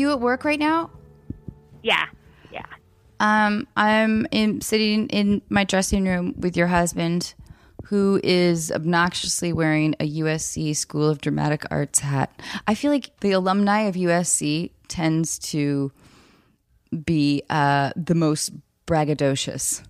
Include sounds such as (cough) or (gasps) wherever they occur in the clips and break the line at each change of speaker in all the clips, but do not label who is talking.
you
at work right now?
Yeah. Yeah.
Um, I'm in sitting in my dressing room with your husband, who is obnoxiously wearing a USC School of Dramatic Arts hat. I feel like the alumni of USC tends to be uh, the most braggadocious.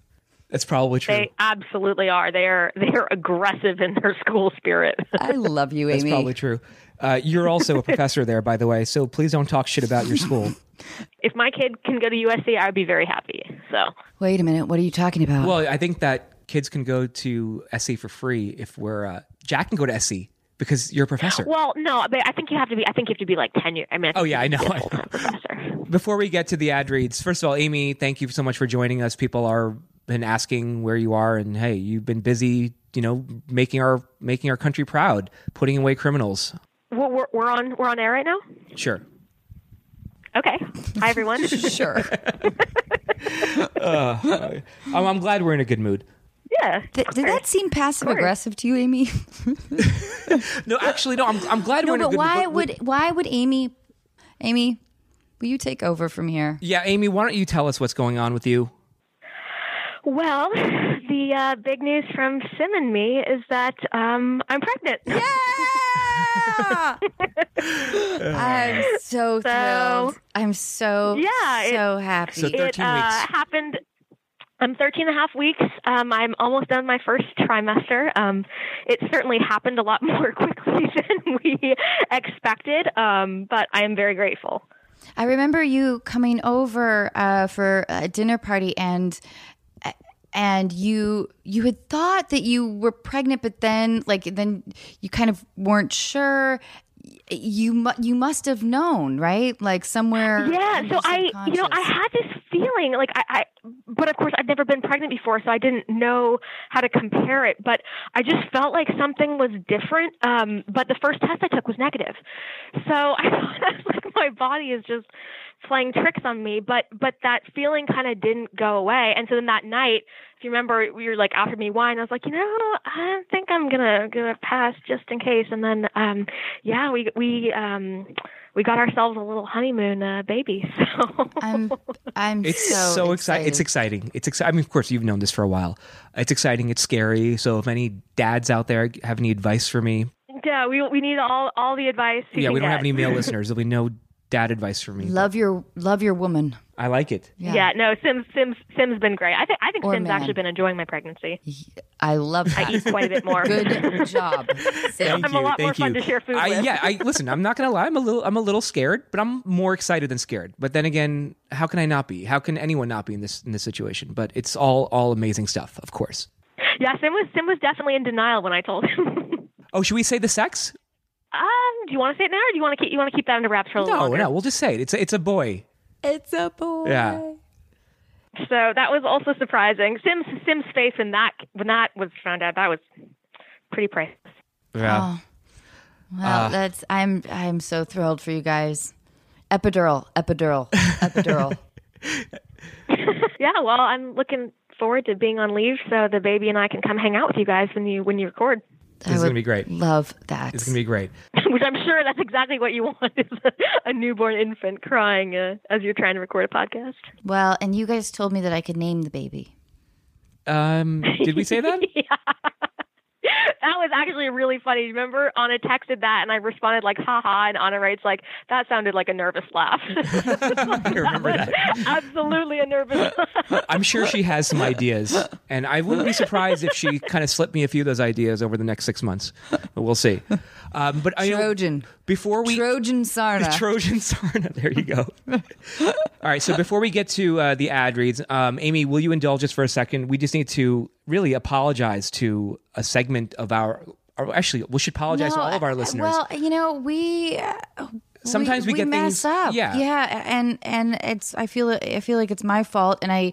That's probably true.
They absolutely are. They're they're aggressive in their school spirit.
I love you, Amy.
That's
Amy.
probably true. Uh, you're also a professor there, by the way, so please don't talk shit about your school. (laughs)
if my kid can go to USC, I'd be very happy. So
Wait a minute. What are you talking about?
Well, I think that kids can go to SC for free if we're uh, Jack can go to SC because you're a professor.
Well, no, but I think you have to be. I think you have to be like ten years. I mean, I
Oh, yeah, I know,
have to be
I
a full-time professor.
Before we get to the ad reads, first of all, Amy, thank you so much for joining us. People are been asking where you are, and hey, you've been busy, you know, making our making our country proud, putting away criminals.
We're, we're, we're on we're on air right now.
Sure.
Okay. Hi everyone. (laughs)
sure. (laughs)
I'm, I'm glad we're in a good mood.
yeah.
Th- did that seem passive aggressive to you, Amy? (laughs)
No, actually, no. I'm, I'm glad
no,
we're in a
but
good
why
mood.
would why would Amy, Amy, will you take over from here?
Yeah, Amy, why don't you tell us what's going on with you?
Well, the uh, big news from Sim and me is that um, I'm pregnant.
Yeah! (laughs) I'm so thrilled. I'm so
Yeah, it-
so happy.
So
it
13
uh, happened. I'm 13 and a half weeks. Um, I'm almost done my first trimester. Um, it certainly happened a lot (laughs) more quickly (laughs) than we expected, um, but I am very grateful.
I remember you coming over uh, for a dinner party and and you you had thought that you were pregnant, but then like then you kind of weren't sure. You mu- you must have known, right? Like somewhere.
Yeah, so I, you know, I had this feeling like I, I, but of course I'd never been pregnant before, so I didn't know how to compare it. But I just felt like something was different. Um, but the first test I took was negative, so (laughs) I thought like my body is just playing tricks on me. But but that feeling kind of didn't go away, and so then that night, if you remember, we were like offered me wine. I was like, you know, I think I'm gonna gonna pass just in case. And then, um, yeah, we we um we got ourselves a little honeymoon uh, baby. (laughs) So
I'm I'm
It's
so,
so, exciting. It's exciting. It's exciting. I mean, of course, you've known this for a while. It's exciting. It's scary. So, if any dads out there have any advice for me,
yeah, we we need all all the advice.
yeah, we don't
get.
have any male (laughs) listeners. There'll be no dad advice for me.
Love your love your woman.
I like it.
Yeah,
Yeah, no, Sims Sims Sims been great. I think I think
Or
Sims
man.
actually been enjoying my pregnancy.
I love that.
I eat quite a bit more.
Good (laughs) job.
Thank
I'm a
you.
lot more
Thank
fun
you.
to share food
I,
with.
Yeah, I listen. I'm not gonna lie. I'm a little. I'm a little scared, but I'm more excited than scared. But then again, how can I not be? How can anyone not be in this in this situation? But it's all all amazing stuff, of course.
Yeah, Sim was Sim was definitely in denial when I told him. (laughs)
Oh, should we say the sex?
Um, do you want to say it now, or do you want to keep you want to keep that under wraps for a little
No,
longer?
no. We'll just say it. It's a, it's a boy.
It's a boy.
Yeah.
So that was also surprising. Sims Sims' face when that when that was found out that was pretty priceless.
Yeah.
Oh. Well, that's I'm I'm so thrilled for you guys. Epidural, epidural, (laughs) epidural. (laughs)
Yeah, well, I'm looking forward to being on leave so the baby and I can come hang out with you guys when you when you record.
I
is gonna be great.
Love that.
It's gonna be great. (laughs)
Which I'm sure that's exactly what you want (laughs) is a, a newborn infant crying uh, as you're trying to record a podcast.
well, and you guys told me that I could name the baby.
Um, did we say that? (laughs) (laughs)
That was actually really funny. Remember, Anna texted that, and I responded like, "haha," and Anna writes like, "That sounded like a nervous laugh." (laughs)
I remember that. (laughs)
Absolutely a nervous laugh.
I'm sure she has some ideas, and I wouldn't be surprised if she kind of slipped me a few of those ideas over the next six months. But we'll see. Um, but I know
Trojan.
Before we
Trojan Sarna. (laughs)
Trojan Sarna. There you go. (laughs) All right. So before we get to uh, the ad reads, um, Amy, will you indulge us for a second? We just need to really apologize to a segment of our. Or actually, we should apologize to all of our listeners.
Well, you know, we uh,
Sometimes we get
mess
things-
up.
yeah.
yeah, and and it's I feel I feel like it's my fault, and I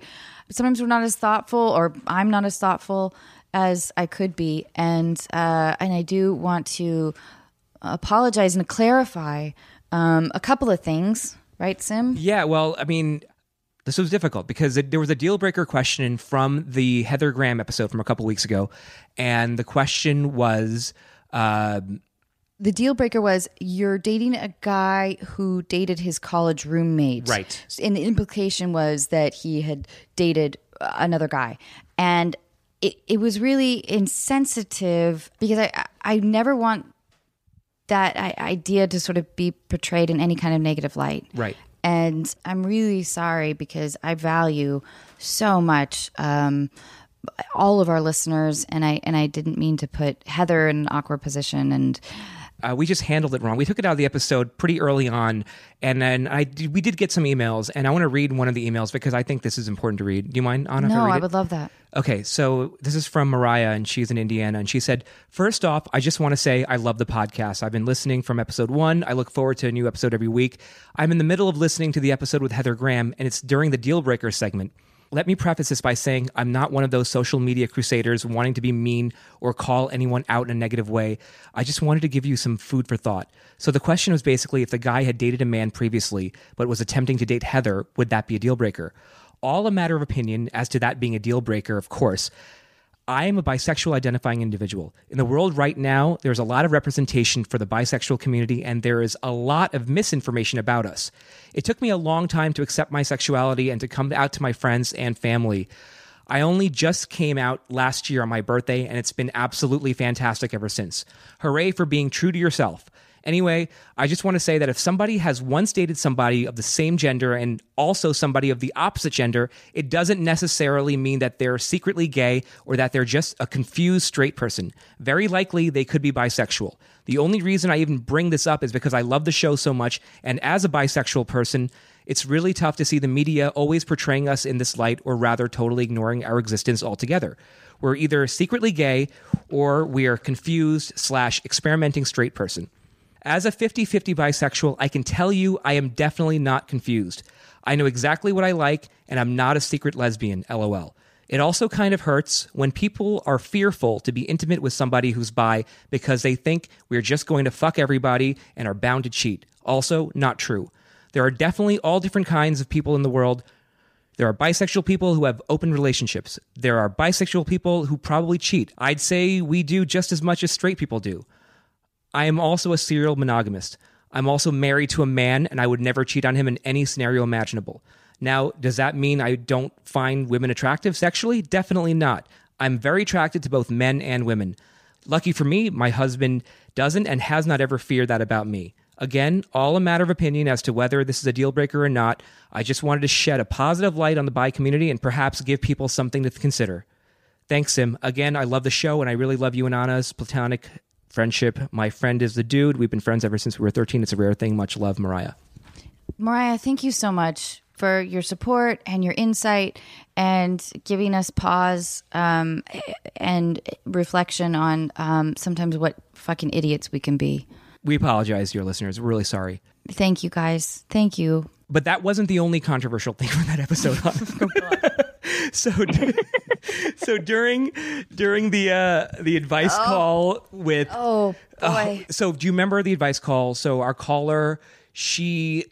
sometimes we're not as thoughtful, or I'm not as thoughtful as I could be, and uh, and I do want to apologize and clarify um, a couple of things, right, Sim?
Yeah, well, I mean, This was difficult because it, there was a deal breaker question from the Heather Graham episode from a couple weeks ago, and the question was. Um,
the deal breaker was you're dating a guy who dated his college roommate.
Right.
And the implication was that he had dated uh, another guy. And it, it was really insensitive because I, I never want that idea to sort of be portrayed in any kind of negative light.
Right.
And I'm really sorry because I value so much um, all of our listeners, and I and I didn't mean to put Heather in an awkward position. And
uh, we just handled it wrong. We took it out of the episode pretty early on, and then I did, we did get some emails, and I want to read one of the emails because I think this is important to read. Do you mind, Anna?
No,
I,
I would love that.
Okay, so this is from Mariah, and she's in Indiana, and she said, First off, I just want to say I love the podcast. I've been listening from episode one. I look forward to a new episode every week. I'm in the middle of listening to the episode with Heather Graham, and it's during the deal breaker segment. Let me preface this by saying I'm not one of those social media crusaders wanting to be mean or call anyone out in a negative way. I just wanted to give you some food for thought. So the question was basically if the guy had dated a man previously but was attempting to date Heather, would that be a deal breaker? All a matter of opinion as to that being a deal breaker, of course. I am a bisexual identifying individual. In the world right now, there's a lot of representation for the bisexual community, and there is a lot of misinformation about us. It took me a long time to accept my sexuality and to come out to my friends and family. I only just came out last year on my birthday, and it's been absolutely fantastic ever since. Hooray for being true to yourself. Anyway, I just want to say that if somebody has once dated somebody of the same gender and also somebody of the opposite gender, it doesn't necessarily mean that they're secretly gay or that they're just a confused straight person. Very likely they could be bisexual. The only reason I even bring this up is because I love the show so much, and as a bisexual person, it's really tough to see the media always portraying us in this light or rather totally ignoring our existence altogether. We're either secretly gay or we are confused slash experimenting straight person. As a 50 50 bisexual, I can tell you I am definitely not confused. I know exactly what I like, and I'm not a secret lesbian, lol. It also kind of hurts when people are fearful to be intimate with somebody who's bi because they think we're just going to fuck everybody and are bound to cheat. Also, not true. There are definitely all different kinds of people in the world. There are bisexual people who have open relationships. There are bisexual people who probably cheat. I'd say we do just as much as straight people do. I am also a serial monogamist. I'm also married to a man, and I would never cheat on him in any scenario imaginable. Now, does that mean I don't find women attractive sexually? Definitely not. I'm very attracted to both men and women. Lucky for me, my husband doesn't and has not ever feared that about me. Again, all a matter of opinion as to whether this is a deal breaker or not. I just wanted to shed a positive light on the bi community and perhaps give people something to consider. Thanks, Sim. Again, I love the show and I really love you and Anna's platonic friendship. My friend is the dude. We've been friends ever since we were 13. It's a rare thing. Much love, Mariah.
Mariah, thank you so much for your support and your insight and giving us pause um, and reflection on um, sometimes what fucking idiots we can be.
We apologize, dear listeners. We're really sorry.
Thank you, guys. Thank you.
But that wasn't the only controversial thing (laughs) from that episode. (laughs) (laughs) so (laughs) so during during the uh the advice oh. call with
oh boy
uh, so do you remember the advice call so our caller she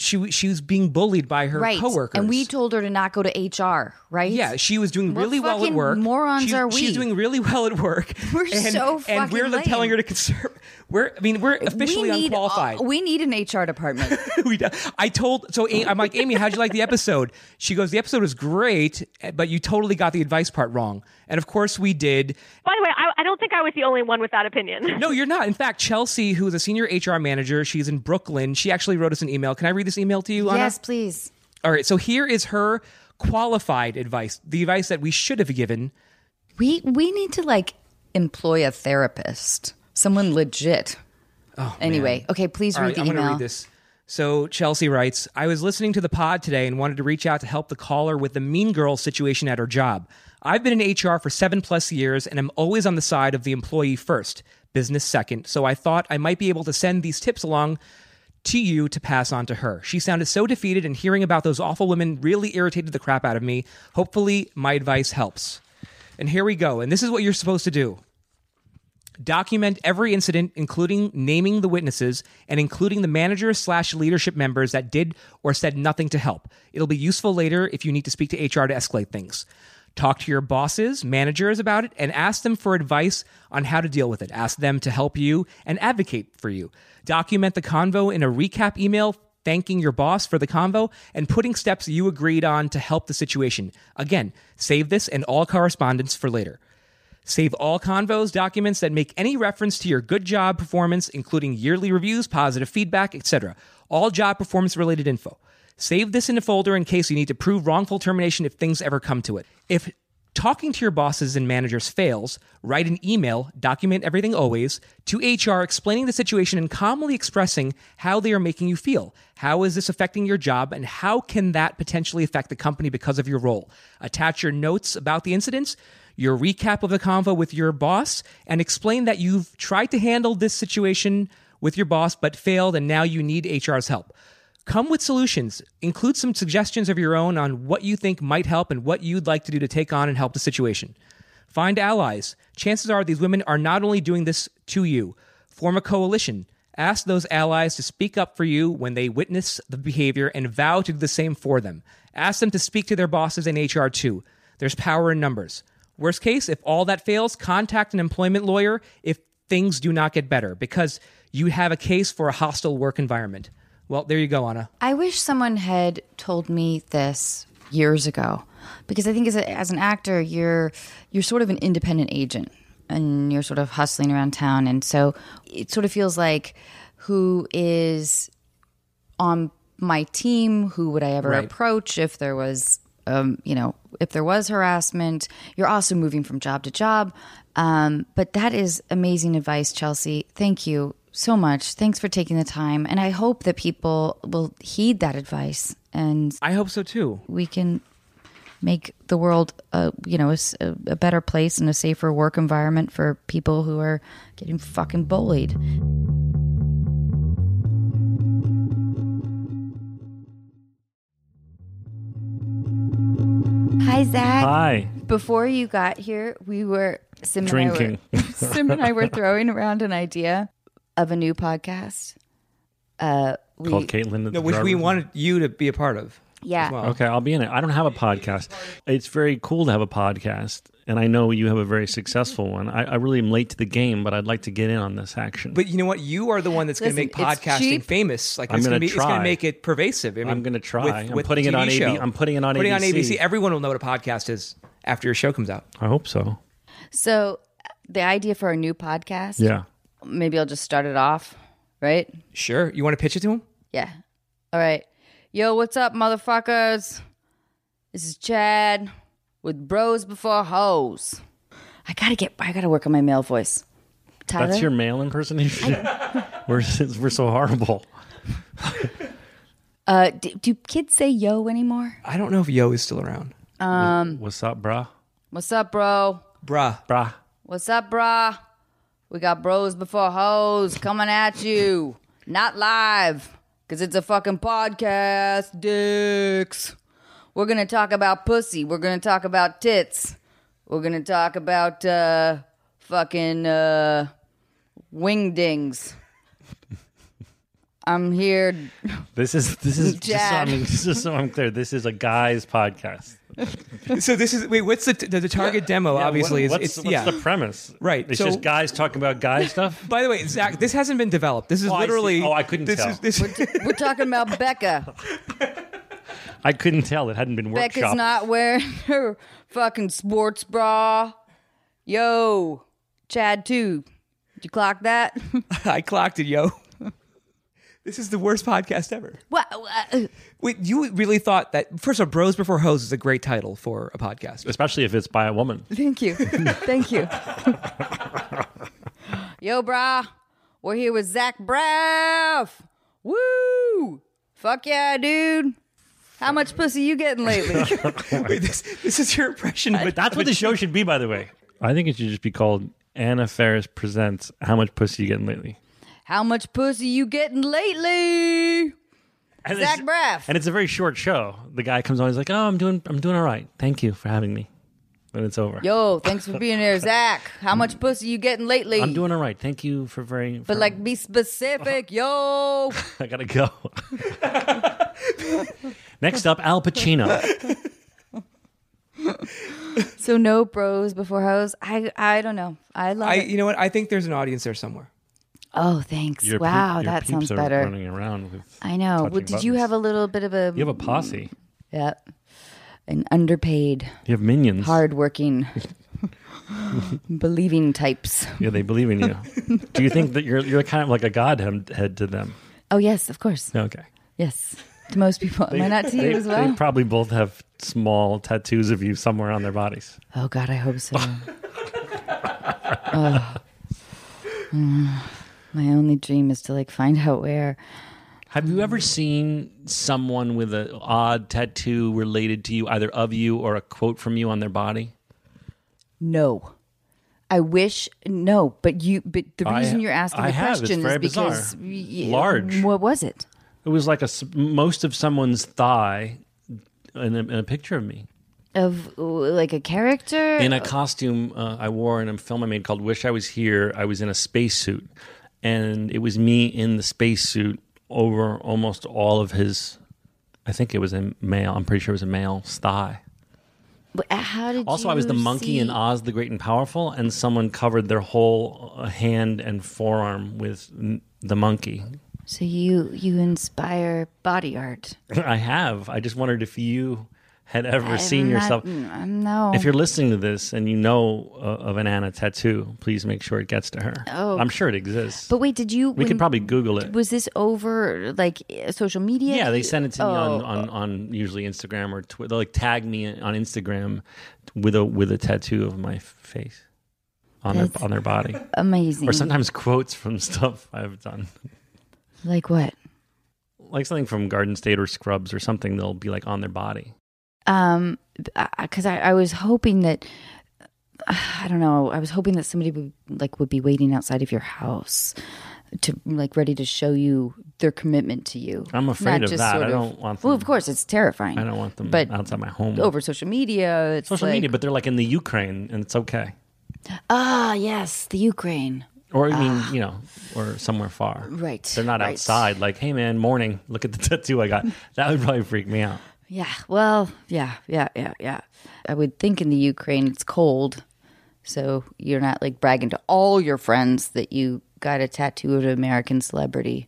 she she was being bullied by her
right.
coworkers,
and we told her to not go to HR. Right?
Yeah, she was doing
what
really well at work.
Morons
she,
are we?
She's doing really well at work. (laughs)
We're
and,
so fucking
and we're
lame.
telling her to conserve. We're I mean we're officially
we need,
unqualified.
Uh, we need an HR department. (laughs)
we do. I told so I'm like Amy, how'd you like the episode? She goes, the episode was great, but you totally got the advice part wrong. And of course we did.
By the way, I, I don't think I was the only one with that opinion.
No, you're not. In fact, Chelsea, who is a senior HR manager, she's in Brooklyn. She actually wrote us an email. Can I read this email to you, Anna?
Yes, please.
All right. So here is her qualified advice, the advice that we should have given.
We we need to like employ a therapist, someone legit.
Oh,
anyway,
man.
okay, please read
right,
the
I'm
email.
read this. So Chelsea writes, I was listening to the pod today and wanted to reach out to help the caller with the mean girl situation at her job. I've been in HR for seven plus years and I'm always on the side of the employee first, business second. So I thought I might be able to send these tips along to you to pass on to her. She sounded so defeated, and hearing about those awful women really irritated the crap out of me. Hopefully, my advice helps. And here we go. And this is what you're supposed to do Document every incident, including naming the witnesses and including the manager slash leadership members that did or said nothing to help. It'll be useful later if you need to speak to HR to escalate things. Talk to your bosses, managers about it, and ask them for advice on how to deal with it. Ask them to help you and advocate for you. Document the convo in a recap email thanking your boss for the convo and putting steps you agreed on to help the situation. Again, save this and all correspondence for later. Save all convos documents that make any reference to your good job performance, including yearly reviews, positive feedback, etc. All job performance related info. Save this in a folder in case you need to prove wrongful termination if things ever come to it. If talking to your bosses and managers fails, write an email, document everything always, to HR explaining the situation and calmly expressing how they are making you feel. How is this affecting your job and how can that potentially affect the company because of your role? Attach your notes about the incidents, your recap of the convo with your boss, and explain that you've tried to handle this situation with your boss but failed and now you need HR's help. Come with solutions. Include some suggestions of your own on what you think might help and what you'd like to do to take on and help the situation. Find allies. Chances are these women are not only doing this to you. Form a coalition. Ask those allies to speak up for you when they witness the behavior and vow to do the same for them. Ask them to speak to their bosses in HR too. There's power in numbers. Worst case, if all that fails, contact an employment lawyer if things do not get better because you have a case for a hostile work environment. Well, there you go, Anna.
I wish someone had told me this years ago, because I think as, a, as an actor, you're you're sort of an independent agent, and you're sort of hustling around town, and so it sort of feels like who is on my team? Who would I ever
Right.
approach if there was, um, you know, if there was harassment? You're also moving from job to job, um, but that is amazing advice, Chelsea. Thank you so much. Thanks for taking the time, and I hope that people will heed that advice and
I hope so too.
we can make the world, uh, you know, a better place and a safer work environment for people who are getting fucking bullied. Hi, Zach.
Hi.
Before you got here, we were Sim and
Drinking.
I were, (laughs) Sim and I were (laughs) throwing around an idea of a new podcast. Uh, we,
Called Caitlin.
No, which we wanted you to be a part of.
yeah,
well.
Okay, I'll be in it. I don't have a podcast. It's very cool to have a podcast, and I know you have a very successful one. I, I really am late to the game, but I'd like to get in on this action.
But you know what? You are the one that's going to make podcasting famous. Like
I'm
it's
gonna
going it's going to
try.
make it pervasive. I mean,
I'm gonna try.
with-
I'm
with
putting it on
TV
AB. I'm putting it on
putting on
ABC.
ABC. Everyone will know what a podcast is after your show comes out.
I hope so.
So the idea for a new podcast,
Yeah.
Maybe I'll just start it off, right?
Sure. You want to pitch it to him?
Yeah. All right. Yo, what's up, motherfuckers? This is Chad with Bros Before Hoes. I gotta get. I gotta work on my male voice. Tyler,
That's your male impersonation? (laughs) (laughs) we're, we're so horrible. (laughs)
Uh, do, do kids say yo anymore?
I don't know if Yo is still around.
What's up, brah?
What's up, bro?
Bruh.
Brah.
What's up, brah? We got Bros Before Hoes coming at you. Not live, because it's a fucking podcast, dicks. We're going to talk about pussy. We're going to talk about tits. We're going to talk about uh, fucking uh, wingdings. I'm here.
This is this is just so. I'm, just so I'm clear. This is a guy's podcast. (laughs)
So this is wait. What's the the, the target demo?
Yeah,
obviously,
what-
is
what's,
it's
what's
yeah.
the premise?
Right,
It's
so-
just guys talking about guy (laughs) stuff.
By the way, Zach, this hasn't been developed. This is
Oh, I
literally.
Oh, I couldn't
this
tell.
Is, this,
We're talking about Becca. (laughs)
I couldn't tell. It hadn't been workshopped.
Becca's not wearing her fucking sports bra. Yo, Chad, too. Did you clock that?
I clocked it, yo. This is the worst podcast ever.
what? uh,
Wait, you really thought that? First of all, "Bros Before Hoes" is a great title for a podcast.
especially if it's by a woman.
Thank you. (laughs) Thank you. Yo, brah. We're here with Zach Braff. Woo! Fuck yeah, dude. How much pussy you getting lately? (laughs)
Wait, this this is your impression, but
That's what the show should be, by the way. I think it should just be called Anna Faris presents How Much Pussy You Getting Lately.
How much pussy you getting lately?
And
Zach
it's-
Braff.
And it's a very short show. The guy comes on, he's like, "Oh, I'm doing, I'm doing all right. Thank you for having me." Then it's over.
Yo, thanks for being here, Zach. How much mm. pussy you getting lately?
I'm doing all right. Thank you for very.
but
for-
like, be specific, yo. (laughs)
I gotta go. (laughs) Next up, Al Pacino. (laughs)
So no bros before hoes. I I don't know. I love
I,
it.
you know what? I think there's an audience there somewhere.
Oh, thanks.
Your
wow, that sounds better.
Running around with.
I know. Well, did you have a little bit of a
You have a posse.
yeah, an underpaid,
You have minions.
hardworking, (laughs) believing types?
Yeah, they believe in you. Do you think that you're you're kind of like a godhead to them?
Oh yes, of course.
Okay.
Yes, to most people. Am I not to you
they,
as well?
They probably both have small tattoos of you somewhere on their bodies.
Oh God, I hope so. (laughs) oh. Mm. (laughs) My only dream is to like find out where.
Have you ever seen someone with an odd tattoo related to you, either of you or a quote from you on their body?
No. I wish no, but you. But the
I-
reason you're asking
I
the
have. It's
question
very
is because y-
Large.
What was it?
It was like a s- most of someone's thigh in a, in a picture of me
Of uh, like a character?
in a costume uh, I wore in a film I made called "Wish I Was Here." I was in a spacesuit, and it was me in the spacesuit over almost all of his. I think it was a male. I'm pretty sure it was a male's thigh.
But how did
Also, I was the monkey in Oz the Great and Powerful, and someone covered their whole uh, hand and forearm with the monkey.
So you you inspire body art. (laughs)
I have. I just wondered if you had ever
I'm
seen
not-
yourself.
no.
If you're listening to this and you know uh, of an Anna tattoo, please make sure it gets to her.
Oh.
I'm sure it exists.
but wait, did you?
we could probably Google it.
Was this over like uh, social media?
Yeah, they send it to me on,
Oh.
on, on usually Instagram or Twitter. They'll like tag me on Instagram with a with a tattoo of my face on their on their body,
Amazing.
or sometimes quotes from (laughs) stuff I've done.
like what?
like something from Garden State or Scrubs or something. They'll be like on their body.
Um, because I, I was hoping that I don't know. I was hoping that somebody would like would be waiting outside of your house to like ready to show you their commitment to you.
I'm afraid of that.
sort
I
of-
don't want them.
Well, of course, it's terrifying.
I don't want them
But
outside my home.
over social media. It's
social
like,
media, but they're like in the Ukraine, and it's okay.
ah, yes, the Ukraine.
Or I mean, you know, or somewhere far.
Right.
They're not
right.
outside. Like, hey man, morning. Look at the (laughs) tattoo I got. That would probably freak me out.
Yeah. Well, yeah, yeah, yeah, yeah. I would think in the Ukraine it's cold, so you're not like bragging to all your friends that you got a tattoo of an American celebrity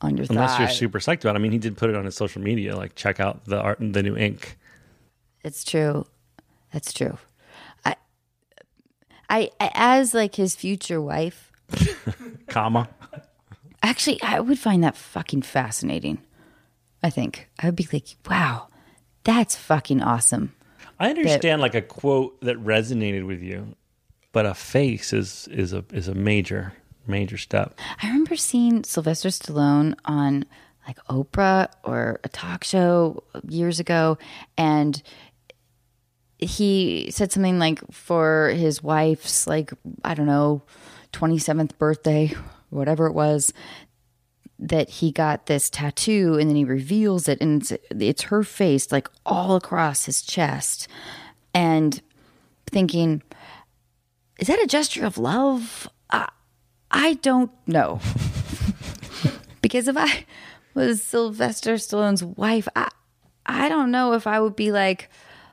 on your
Unless
thigh.
you're super psyched about. it. I mean, he did put it on his social media. Like, check out the art, the new ink.
It's true. That's true. I, I, I as like his future wife, (laughs)
Comma.
actually, I would find that fucking fascinating. I think I would be like, wow, that's fucking awesome.
I understand like a quote that resonated with you, but a face is is a is a major major step.
I remember seeing Sylvester Stallone on like Oprah or a talk show years ago, and he said something like for his wife's like I don't know twenty seventh birthday, whatever it was, that he got this tattoo, and then he reveals it, and it's, it's her face like all across his chest, and thinking, is that a gesture of love? I, I don't know. (laughs) because if I was Sylvester Stallone's wife, I I don't know if I would be like,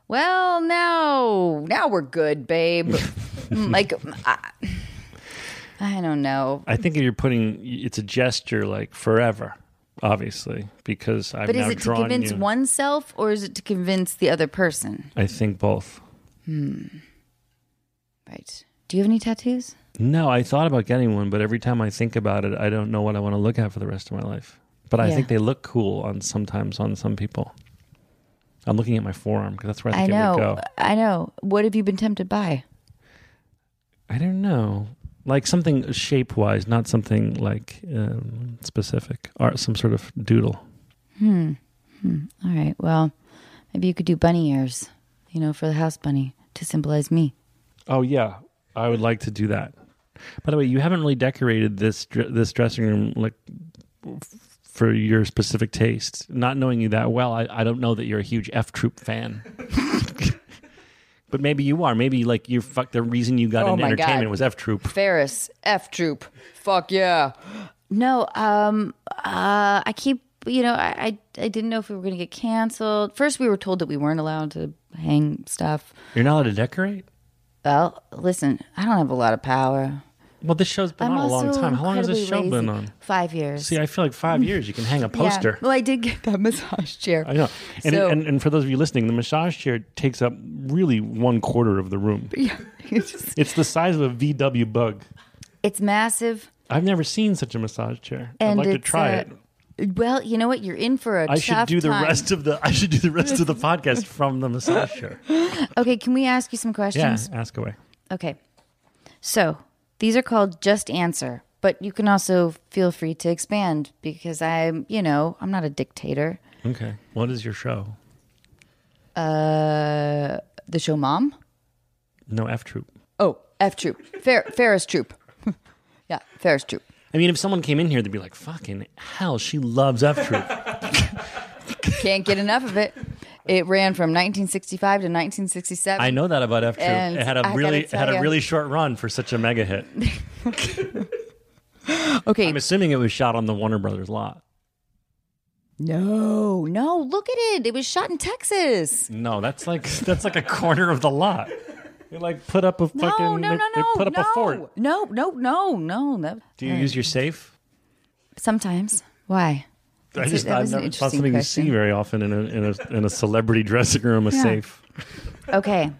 well, now now we're good, babe. (laughs) like I, I don't know.
I think you're putting it's a gesture like forever, obviously, because I've
But
now
is it to
drawn
convince
you.
oneself or is it to convince the other person?
I think both. Hmm.
Right. Do you have any tattoos?
No, I thought about getting one, but every time I think about it, I don't know what I want to look at for the rest of my life. But I
Yeah.
think they look cool on sometimes on some people. I'm looking at my forearm because that's where I
I
think it
know.
would go.
I know. What have you been tempted by?
I don't know, like something shape wise, not something like um, specific, or some sort of doodle. Hmm.
All right. Well, maybe you could do bunny ears, you know, for the house bunny to symbolize me.
Oh yeah, I would like to do that. By the way, you haven't really decorated this dr- this dressing room like f- for your specific taste. Not knowing you that well, I, I don't know that you're a huge F Troop fan. (laughs) But maybe you are. Maybe like you fuck. The reason you got
Oh
into entertainment
God.
was F Troop.
Faris, F Troop. Fuck yeah. No, um, uh, I keep, you know, I, I, I didn't know if we were going to get canceled. First, we were told that we weren't allowed to hang stuff.
You're not allowed to decorate.
Well, listen, I don't have a lot of power.
Well, this show's been
I'm
on a long time. How long has this show
incredibly
been on?
Five years.
See, I feel like five years you can hang a poster.
Yeah. Well, I did get that (laughs) massage chair.
I know. And,
So-
and and for those of you listening, the massage chair takes up really one quarter of the room. (laughs)
Yeah, (laughs) it's, just-
It's the size of a VW bug.
it's massive.
I've never seen such a massage chair. I'd like to try
uh,
it.
Well, you know what? You're in for a
I should do the
time.
rest of the I should do the rest of the podcast from the massage chair.
Okay, can we ask you some questions?
Yeah,
questions?
ask away.
Okay. So these are called just answer, but you can also feel free to expand because I'm, you know, I'm not a dictator.
Okay. What is your show?
Uh, the show Mom?
No F Troop.
Oh, F Troop. Fer- Faris Troop. (laughs) yeah, Faris Troop.
I mean, if someone came in here, they'd be like, "Fucking hell, she loves F Troop." (laughs)
Can't get enough of it. It ran from 1965 to 1967.
I know that about F Troop. It had
I
a
gotta
really it had
tell
a really short run for such a mega hit. (laughs)
Okay.
I'm assuming it was shot on the Warner Brothers lot.
no, no, look at it. It was shot in Texas.
No, that's like (laughs) that's like a corner of the lot. They like put up a fucking
No, no,
they,
no,
they
no.
put up
no.
a fort.
No, no, no, no, no.
Do you use your safe?
Sometimes. Why?
I
That's a-
just
that
I've
was an
never, not something you see very often in a in a in a celebrity (laughs) dressing room. A
Yeah.
safe.
Okay.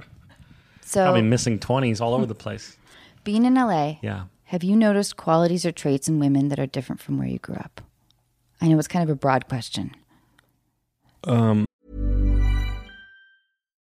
So
Probably missing twenties all over the place.
being in LA,
Yeah.
have you noticed qualities or traits in women that are different from where you grew up? I know it's kind of a broad question.
Um,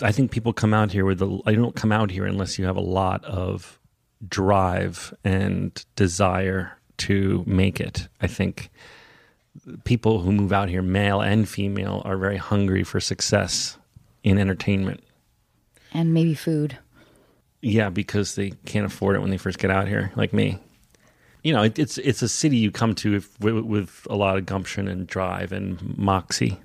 I think people come out here with the. I don't come out here unless you have a lot of drive and desire to make it. I think people who move out here, male and female, are very hungry for success in entertainment.
And maybe food.
Yeah, because they can't afford it when they first get out here, like me. You know, it, it's it's a city you come to if, with, with a lot of gumption and drive and moxie.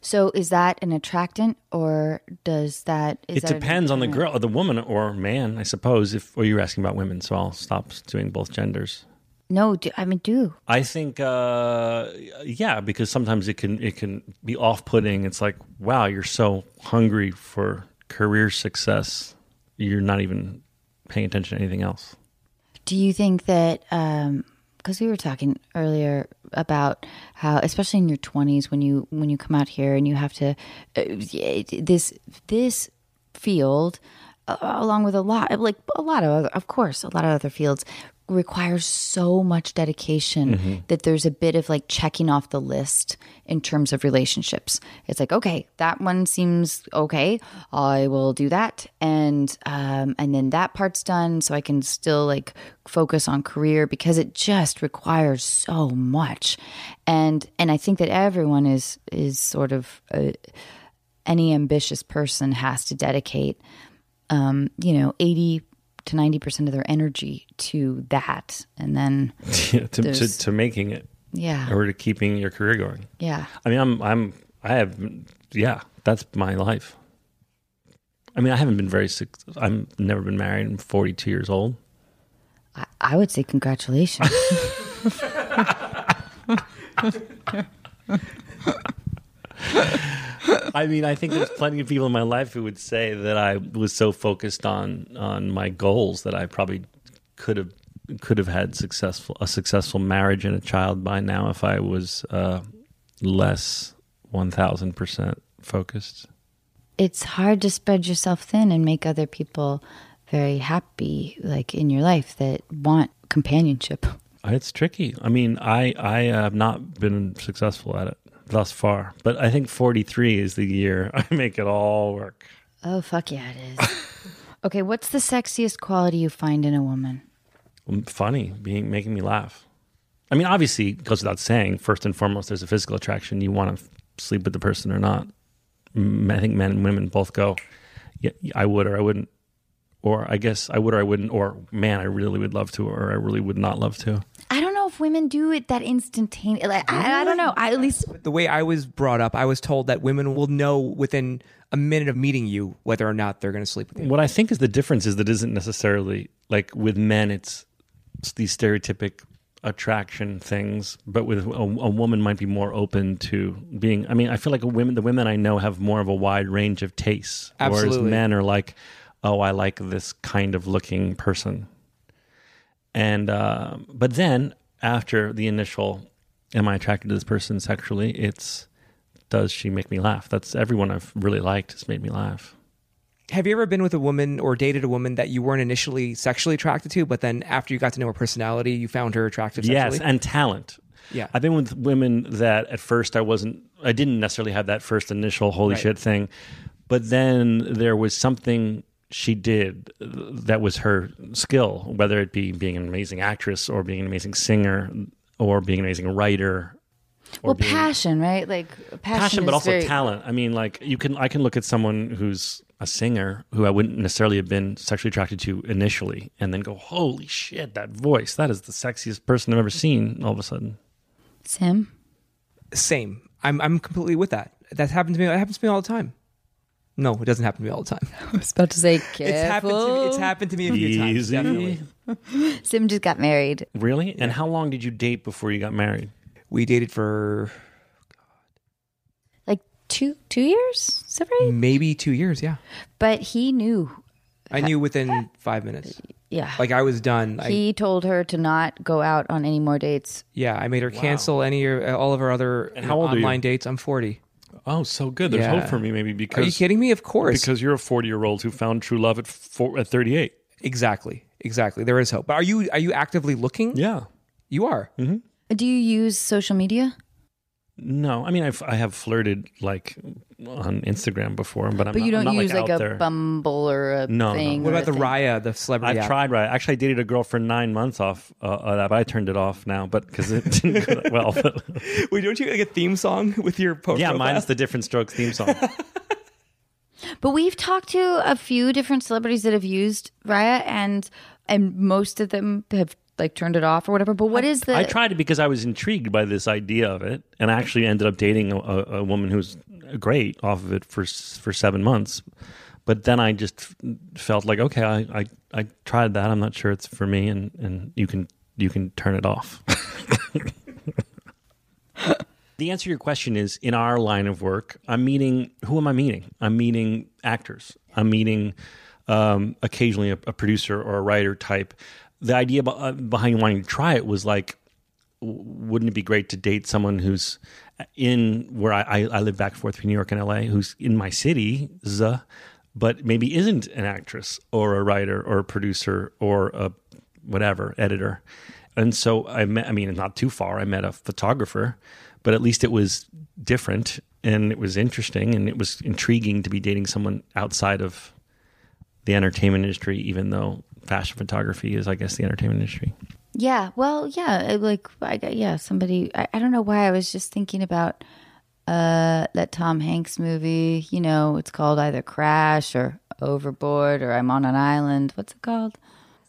So is that an attractant or does that is
it
that
depends on the girl, the woman or man, I suppose. If or you're asking about women, so I'll stop doing both genders.
No, do, I mean do.
I think, uh, yeah, because sometimes it can it can be off putting. It's like, wow, you're so hungry for career success, you're not even paying attention to anything else.
Do you think that um because we were talking earlier about how especially in your 20s when you when you come out here and you have to uh, this this field uh, along with a lot like a lot of other, of course a lot of other fields requires so much dedication that there's a bit of like checking off the list in terms of relationships. It's like, okay, that one seems okay. I will do that, and um, and then that part's done, so I can still like focus on career because it just requires so much, and and I think that everyone is is sort of uh any ambitious person has to dedicate, um, you know, eighty to ninety percent of their energy to that, and then (laughs)
Yeah, to, to to making it
yeah,
or to keeping your career going.
yeah.
I mean, I'm I'm I have yeah, that's my life. I mean, I haven't been very. I'm never been married. I'm 42 years old.
I, I would say congratulations. (laughs) (laughs)
I mean, I think there's plenty of people in my life who would say that I was so focused on on my goals that I probably could have could have had successful a successful marriage and a child by now if I was uh, less 1000 percent focused.
it's hard to spread yourself thin and make other people very happy, like in your life that want companionship.
It's tricky. I mean, I I have not been successful at it thus far. But I think 43 is the year (laughs) I make it all work.
Oh fuck yeah, it is. (laughs) okay, what's the sexiest quality you find in a woman?
Mm, Funny, being making me laugh. I mean, obviously, it goes without saying. First and foremost, there's a physical attraction. You want to sleep with the person or not. I think men and women both go. Yeah, I would or I wouldn't, or I guess I would or I wouldn't, or man, I really would love to, or I really would not love to.
I don't know if women do it that instantaneous. Like, I, I don't know. I at least
the way I was brought up, I was told that women will know within a minute of meeting you whether or not they're going to sleep with you.
What I think is the difference is that isn't necessarily like with men, it's, it's these stereotypic attraction things, but with a, a woman might be more open to being. I mean, I feel like a women, the women I know have more of a wide range of tastes, whereas
Absolutely.
men are like, oh, I like this kind of looking person. And uh, but then after the initial, am I attracted to this person sexually? It's does she make me laugh? That's everyone I've really liked has made me laugh.
Have you ever been with a woman or dated a woman that you weren't initially sexually attracted to, but then after you got to know her personality, you found her attractive sexually?
Yes, and talent.
Yeah.
I've been with women that at first I wasn't, I didn't necessarily have that first initial holy
Right.
shit thing, but then there was something she did that was her skill, whether it be being an amazing actress or being an amazing singer or being an amazing writer. Or
well,
being,
passion, right? Like passion,
passion, but
is
also
very-
talent. I mean, like you can, I can look at someone who's a singer who I wouldn't necessarily have been sexually attracted to initially, and then go, "Holy shit, that voice! That is the sexiest person I've ever seen." All of a sudden,
Sim.
Same. I'm I'm completely with that. That happens to me. It happens to me all the time. No, it doesn't happen to me all the time. (laughs)
I was about to say, (laughs)
It's happened to me. It's happened to me a few times.
Easy.
Definitely. (laughs)
Sim just got married.
Really? And how long did you date before you got married?
We dated for God.
Like two two years, is that right?
maybe two years. Yeah,
But he knew.
I knew within five minutes.
Yeah.
Like I was done. I,
he told her to not go out on any more dates.
yeah, I made her cancel any or all of her other
And how old are you?
online dates. I'm 40.
Oh, so good. There's
Yeah.
hope for me, maybe because Are
you kidding me? Of course.
because you're a 40 year old who found true love at four, at 38.
exactly, exactly. There is hope. But are you are you actively looking?
Yeah.
You are. Mm-hmm.
Do you use social media?
No, I mean I've I have flirted like on Instagram before, but I'm
But
not,
you don't
I'm not,
use
like,
like, a
there.
Bumble or a
No, no.
thing.
What about the
thing?
Raya, the celebrity?
I've
app?
tried right. Actually, I dated a girl for nine months off uh, of that, but I turned it off now. But because it (laughs) didn't go that well. But, (laughs)
Wait, don't you like a theme song with your post?
yeah, mine's the Diff'rent Strokes theme song. (laughs)
But we've talked to a few different celebrities that have used Raya, and and most of them have like turned it off or whatever. But what is the?
I tried it because I was intrigued by this idea of it, and I actually ended up dating a, a, a woman who's great off of it for for seven months. But then I just f- felt like, okay, I, I, I tried that. I'm not sure it's for me, and, and you can you can turn it off. (laughs) the answer to your question is in our line of work, I'm meeting. Who am I meeting? I'm meeting actors. I'm meeting um, occasionally a, a producer or a writer type. The idea uh, behind wanting to try it was like, wouldn't it be great to date someone who's in where I, I, I live back and forth between New York and LA, who's in my city, but maybe isn't an actress or a writer or a producer or a whatever editor. And so I met, I mean, not too far, I met a photographer, but at least it was different and it was interesting and it was intriguing to be dating someone outside of the entertainment industry, even though fashion photography is, I guess, the entertainment industry.
yeah, well, yeah, like I got yeah, somebody. I, I don't know why I was just thinking about uh that Tom Hanks movie. You know, it's called either Crash or Overboard or I'm on an island. What's it called?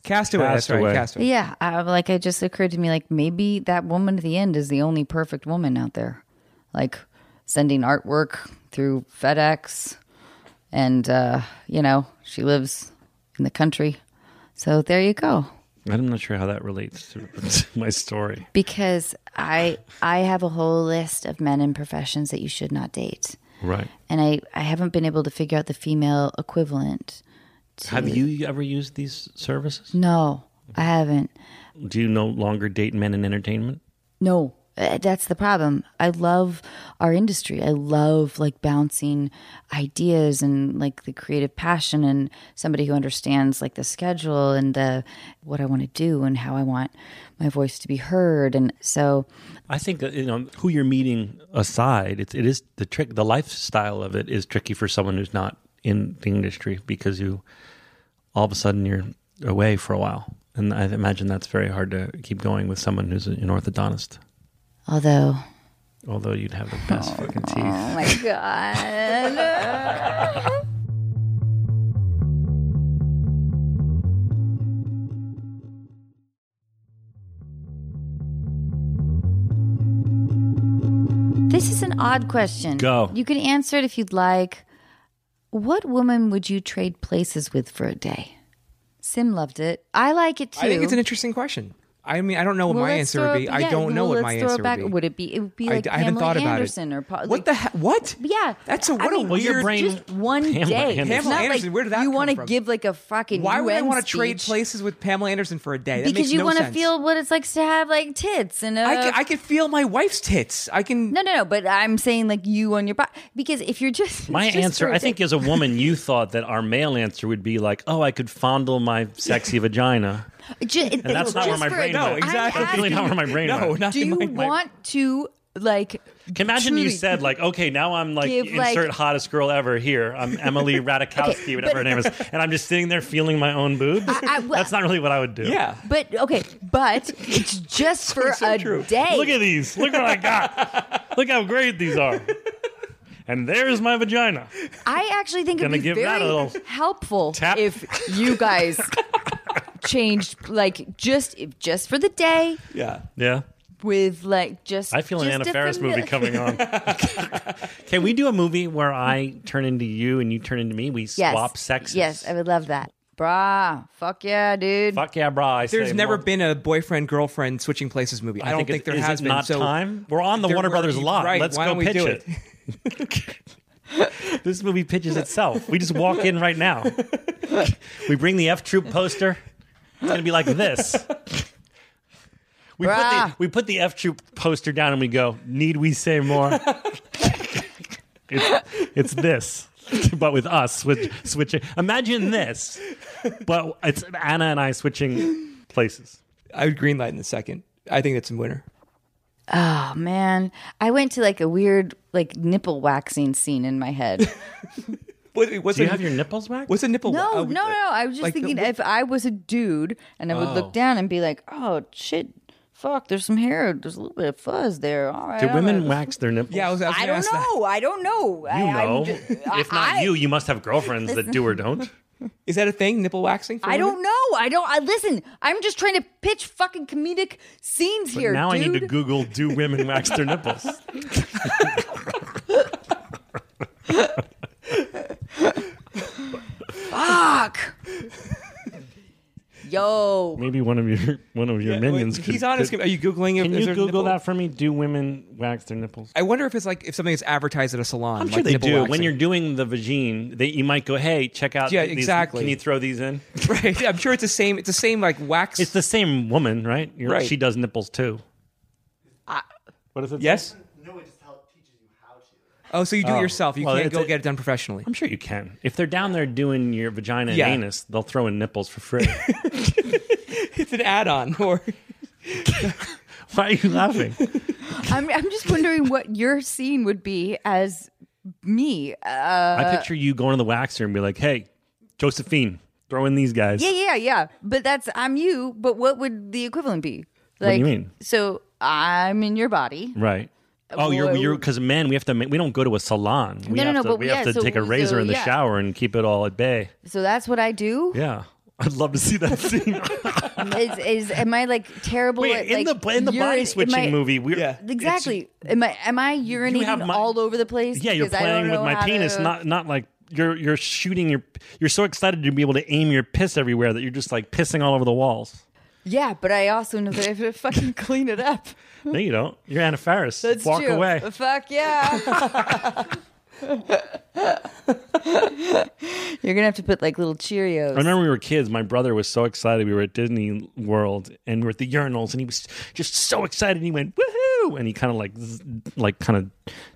Castaway. That's
Castaway.
right. Castaway.
Yeah, I, like it just occurred to me like maybe that woman at the end is the only perfect woman out there, like sending artwork through FedEx, and uh, you know she lives in the country. So there you go.
I'm not sure how that relates to, to (laughs) my story.
Because I I have a whole list of men in professions that you should not date,
Right.
and I I haven't been able to figure out the female equivalent.
Have you ever used these services?
No, I haven't.
Do you no longer date men in entertainment?
No, Uh, that's the problem. I love our industry. I love like bouncing ideas and like the creative passion and somebody who understands like the schedule and the what I want to do and how I want my voice to be heard. And so
I think uh, you know who you're meeting aside. It's it is the trick. The lifestyle of it is tricky for someone who's not in the industry because you all of a sudden you're away for a while, and I imagine that's very hard to keep going with someone who's an orthodontist.
Although
Although you'd have the best oh, fucking oh teeth.
Oh my god. (laughs) This is an odd question.
Go.
You can answer it if you'd like. What woman would you trade places with for a day? Sim loved it. I like it too.
I think it's an interesting question. I mean, I don't know what
Well,
my answer would be.
it-
I don't know what my answer
back.
would be.
Would it be? It would be like
I haven't
Pamela
thought about
Anderson
it.
or Pa-
what the heck? What?
Yeah,
That's a
I
what a
mean,
weird.
your brain-
just one
Pamela
day.
Anderson.
Pamela
not
Anderson,
like
where did that
you want to give like a fucking
Why would I want to trade places with Pamela Anderson for a day? That
Because
makes
you
no
want to feel what it's like to have like tits and uh,
I can, I can feel my wife's tits. I can.
no, no, no. But I'm saying like you on your body because if you're just
My
just
answer,
for a
I think, as a woman, you thought that our male answer would be like, "Oh, I could fondle my sexy (laughs) vagina,"
Ju- it-
and that's not where
just
my
for
brain
day.
No,
went.
exactly.
I'm
That's really not where my brain
No,
went.
not
Do
in
you
my, my-
want to like?
Can imagine you
truly-
said like, okay, now I'm like
Give, like-
insert hottest girl ever here. I'm Emily (laughs) Ratajkowski, whatever her name is, and I'm just sitting there feeling my own boobs.
I- well-
That's not really what I would do.
Yeah.
But okay, but it's just (laughs) for
so
a
true.
day.
Look at these. Look what I got. Look how great these are. And there's my vagina.
I actually think it'd
Gonna
be
give that
very
a little
helpful
tap.
if you guys (laughs) changed like just just for the day
yeah.
Yeah.
with like just
I feel an
just
Anna
a
Faris movie coming on. (laughs) Can we do a movie where I turn into you and you turn into me? We
yes.
swap sexes.
Yes, I would love that. Brah, fuck yeah, dude.
Fuck yeah, bro. I
There's
say
never
more.
been a boyfriend girlfriend switching places movie. I, don't think,
it-
there
is
has
it
been.
Not
so
time. We're on the
there
Warner
were-
Brothers lot.
Right,
Let's
why
go
don't we
pitch
do
it. (laughs) this movie pitches itself. We just walk in right now. (laughs) We bring the F Troop poster. It's gonna be like this. (laughs) We put, the,
Bruh.
we put the F Troop poster down and we go, Need we say more? (laughs) it's, it's this, but with us switch, switching. Imagine this, but it's Anna and I switching places.
I would green light in a second. I think it's a winner.
Oh man, I went to like a weird like nipple waxing scene in my head. (laughs)
What, what's
Do you
a,
have your nipples waxed?
Was a nipple?
No,
uh,
no, no. I was just
like
thinking
what-
if I was a dude and I would
Oh.
look down and be like, "Oh shit, fuck, there's some hair, there's a little bit of fuzz there." All right.
Do
all
women
right.
wax their nipples?
Yeah, I was. I, was
I don't
ask that.
know. I don't know.
You know. (laughs) if not you, you must have girlfriends that do or don't. (laughs)
Is that a thing? Nipple waxing? For
I
women?
don't know. I don't. I listen. I'm just trying to pitch fucking comedic scenes
But
here.
now I need to. Google do women (laughs) wax their nipples?
Fuck. Yo.
Maybe one of your (laughs) one of your
Yeah,
minions.
wait,
could,
he's on his.
could-
Are you googling? If,
Can
is
you
there
Google
nipple-
that for me? Do women wax their nipples?
I wonder if it's like if something is advertised at a salon.
I'm sure
like
they
nipple
do.
waxing.
When you're doing the vagine, they, you might go, "Hey, check out."
Yeah,
these-
exactly.
Can you throw these in? (laughs)
right. I'm sure it's the same. It's the same like wax.
It's the same woman, right? You're,
Right.
She does nipples too. what is it? say?
yes.
No, it just help, teaches you how to.
Oh, so you do
Oh.
it yourself. You
Well,
can't
it's
go
a-
get it done professionally.
I'm sure you can. If they're down there doing your vagina and
Yeah.
anus, they'll throw in nipples for free. (laughs)
It's an add-on, or (laughs)
Why are you laughing? (laughs)
I'm. I'm just wondering what your scene would be as me. Uh,
I picture you going to the waxer and be like, "Hey, Josephine, throw in these guys."
yeah, yeah, yeah. But that's I'm you. But what would the equivalent be?
do
Like,
you mean?
So I'm in your body.
Right. Oh, you're you're because men, we have to. We don't go to a salon. We
No, no,
have
no,
to,
but
we
yeah,
have to
so-
take a razor
so,
in the
yeah.
shower and keep it all at bay.
So that's what I do.
Yeah, I'd love to see that (laughs) scene.
Is, is am I like terrible?
Wait,
at,
in
like,
the in the
urine-
body switching
I-
movie, we
Yeah.
Exactly. Am I am I urinating
have my-
all over the place?
yeah, you're
because I don't
playing with my penis,
to-
not not like you're you're shooting your. You're so excited to be able to aim your piss everywhere that you're just like pissing all over the walls.
Yeah, but I also know that I have to fucking (laughs) clean it up.
No, you don't. You're Anna Faris.
That's
Walk
true.
away.
Fuck yeah. (laughs) You're gonna have to put like little Cheerios.
I remember we were kids. My brother was so excited. We were at Disney World and we were at the urinals, and he was just so excited. And he went, "Woohoo!" woo, and he kind of like zzz, like kind of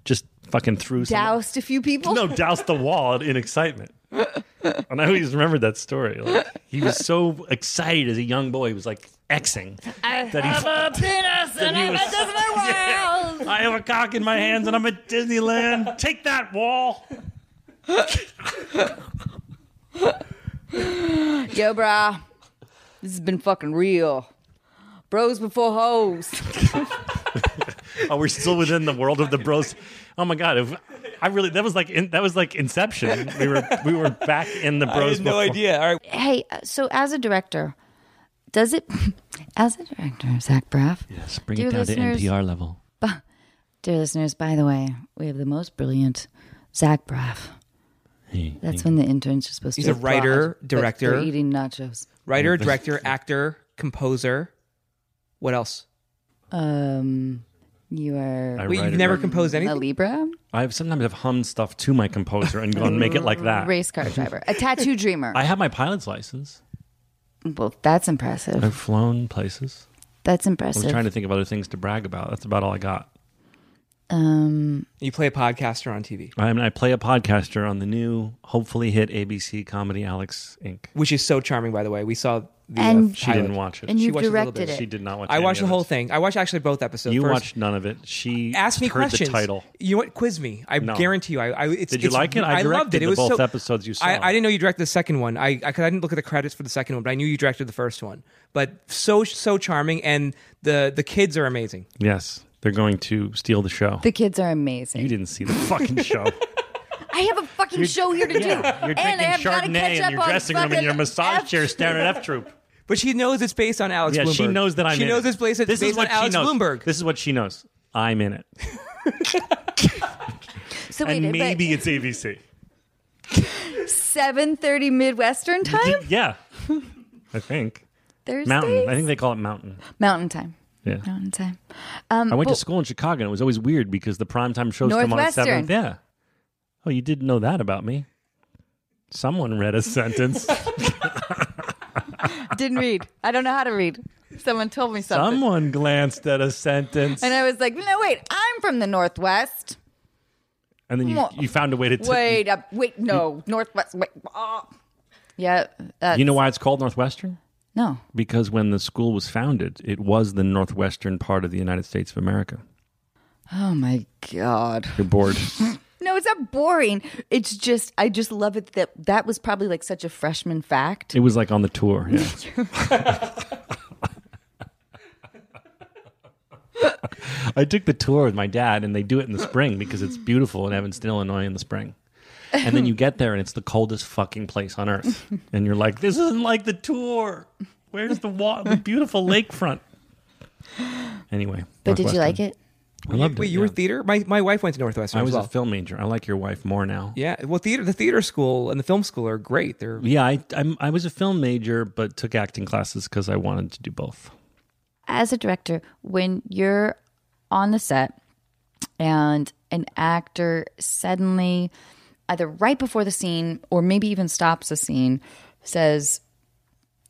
just fucking threw some,
Doused a few people.
no doused the wall in excitement. And I always remembered that story. Like, he was so excited as a young boy. He was like Xing that he
a penis
and I'm at Disney World. I have a cock in my hands and I'm at Disneyland. Take that wall.
Yo, brah. This has been fucking real. Bros before hoes. (laughs)
Are we're still within the world of the bros. Oh my god! If I really that was like in, that was like Inception. We were we were back in the (laughs) bros. before.
idea. All right.
hey, uh, so as a director, does it, (laughs) as a director, Zach Braff,
Yes, bring it down
listeners-
to NPR level.
dear listeners, by the way, we have the most brilliant Zach Braff.
Hey,
That's when the interns are supposed
He's
to.
He's a writer,
applaud,
director.
eating nachos.
Writer, director, actor, composer. What else?
Um, you are
I
Wait,
write
you've
it
never
right.
composed
a
anything?
Libra,
I've sometimes have hummed stuff to my composer and gone make it like that. (laughs)
race car driver, a tattoo dreamer.
I have my pilot's license.
well, that's impressive.
I've flown places.
That's
I was
impressive.
trying to think of other things to brag about. That's about all I got.
um,
You play a podcaster on TV,
I mean, I play a podcaster on the new, hopefully hit ABC comedy Alex Inc.
which is so charming, by the way. We saw the.
And-
uh,
She
pilot.
didn't watch it.
and you've
a
directed
bit.
it.
she did not watch.
It.
I
watched the whole
it.
thing. I watched actually both episodes.
You
First-
watched none of it. She
Ask me
heard
questions.
the title.
You what? Quiz me. I
No.
guarantee you. I, I it's,
Did you
it's-
like it? I
I loved it. It was
both
so,
episodes you saw.
I, I didn't know you directed the second one. I, I, 'cause I didn't look at the credits for the second one, but I knew you directed the first one. But so so charming, and the the kids are amazing.
Yes, they're going to steal the show.
the kids are amazing.
you didn't see the fucking show. (laughs)
I have a fucking show here to do.
You're
and I
drinking
have
Chardonnay
catch
in your dressing room in your massage
F-
chair staring at F Troop.
But she knows it's based on Alex
Yeah,
Blumberg.
she knows that I'm
She
in
knows
it.
it's based, it's
this
based
is what
on Alex
she knows.
Blumberg.
This is what she knows. I'm in it. (laughs)
So wait,
and maybe it's ABC.
seven thirty Midwestern time. (laughs)
Yeah. I think.
Thursdays.
Mountain. I think they call it mountain.
Mountain time.
Yeah.
Mountain time. Um,
I went to school in Chicago and it was always weird because the primetime shows come on at seven. Yeah. Oh, you didn't know that about me. Someone read a sentence. (laughs)
Didn't read. I don't know how to read. Someone told me something.
Someone glanced at a sentence.
And I was like, no, wait, I'm from the Northwest.
And then you, you found a way to. t-
Wait up. Wait, no. Northwest. Wait. Oh. Yeah. That's,
You know why it's called Northwestern?
No.
Because when the school was founded, it was the northwestern part of the United States of America.
Oh, my God.
You're bored. (laughs)
No, it's not boring. It's just, I just love it that that was probably like such a freshman fact.
it was like on the tour. Yeah. (laughs) I took the tour with my dad, and they do it in the spring because it's beautiful in Evanston, Illinois, in the spring. And then you get there, and it's the coldest fucking place on earth, and you're like, "This isn't like the tour. Where's the wa- the beautiful lakefront?" Anyway,
But did you like it?
I loved
Wait,
it.
you were
yeah.
theater? My my wife went to Northwestern
I
as
was
well.
a film major. I like your wife more now.
yeah, well, theater the theater school and the film school are great. They're
Yeah, I I'm, I was a film major, but took acting classes because I wanted to do both.
As a director, when you're on the set and an actor suddenly, either right before the scene or maybe even stops the scene, says,